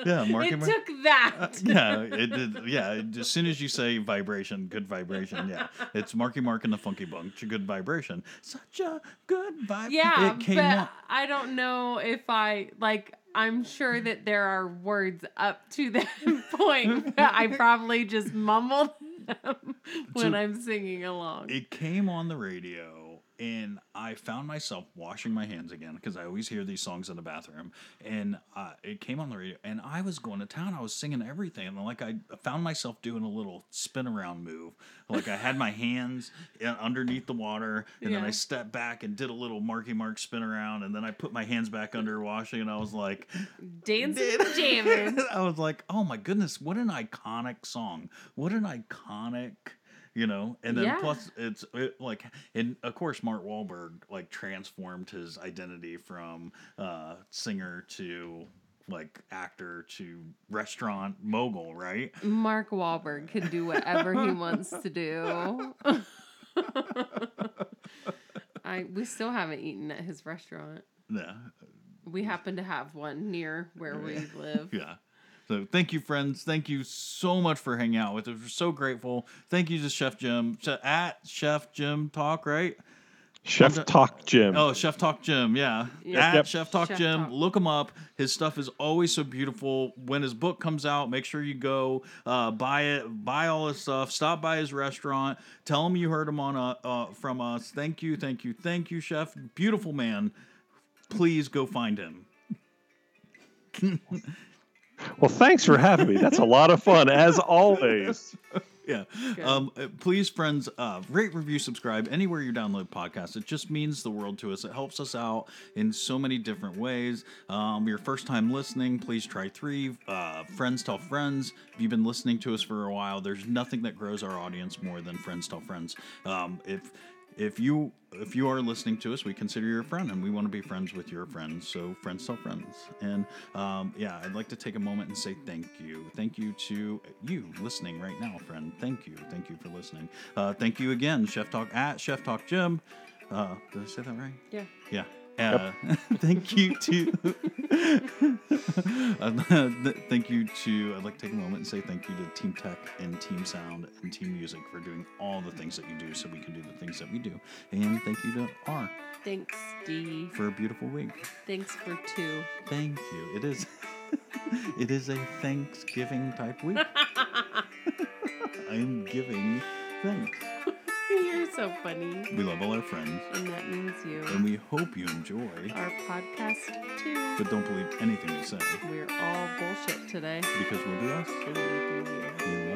Yeah, Marky it Mark. It took that. Uh, yeah, it did. Yeah, it- as soon as you say vibration, good vibration. Yeah, it's Marky Mark and the Funky Bunch. Good vibration. Such a good vibe. Yeah, it came but. I don't know if I like. I'm sure that there are words up to that point. but I probably just mumbled them when So- I'm singing along. It came on the radio, and I found myself washing my hands again because I always hear these songs in the bathroom. And uh, it came on the radio, and I was going to town. I was singing everything, and like I found myself doing a little spin around move. Like I had my hands underneath the water, and then I stepped back and did a little Marky Mark spin around, and then I put my hands back under washing, and I was like, Dancing, jamming. I was like, oh my goodness, what an iconic song. What an iconic, you know, and then Yeah. plus it's it, like, and of course, Mark Wahlberg like transformed his identity from uh, singer to like actor to restaurant mogul, right? Mark Wahlberg can do whatever he wants to do. I we still haven't eaten at his restaurant. Yeah. We happen to have one near where we live. Yeah. So thank you, friends. Thank you so much for hanging out with us. We're so grateful. Thank you to Chef Jim Che- at Chef Jim Talk, right? Chef Wonder- Talk Jim. Oh, Chef Talk Jim, yeah. Yeah. At Yep. Chef Talk Chef Jim, Talk. look him up. His stuff is always so beautiful. When his book comes out, make sure you go uh, buy it, buy all his stuff. Stop by his restaurant. Tell him you heard him on uh, uh, from us. Thank you, thank you, thank you, Chef. Beautiful man. Please go find him. Well, thanks for having me. That's a lot of fun, as always. Yeah. Good. Um, uh, please, friends, uh, rate, review, subscribe anywhere you download podcasts. It just means the world to us. It helps us out in so many different ways. Um, your first time listening, please try three. Uh, friends tell friends. If you've been listening to us for a while, there's nothing that grows our audience more than friends tell friends. Um, if if you if you are listening to us, we consider you a friend, and we want to be friends with your friends. So friends tell friends, and um, yeah, I'd like to take a moment and say thank you, thank you to you listening right now, friend. Thank you, thank you for listening. Uh, thank you again, Chef Talk at Chef Talk Jim. Uh, did I say that right? Yeah. Yeah. Uh, thank you to uh, thank you to I'd like to take a moment and say thank you to Team Tech and Team Sound and Team Music for doing all the things that you do so we can do the things that we do. And thank you to R Thanks, Dee. for a beautiful week. Thanks for two. Thank you. It is it is a Thanksgiving type week. I am giving thanks. So funny. We love all our friends And that means you. and we hope you enjoy. Our podcast, too. But don't believe anything we say We're all bullshit today. because we'll do us. And we do you.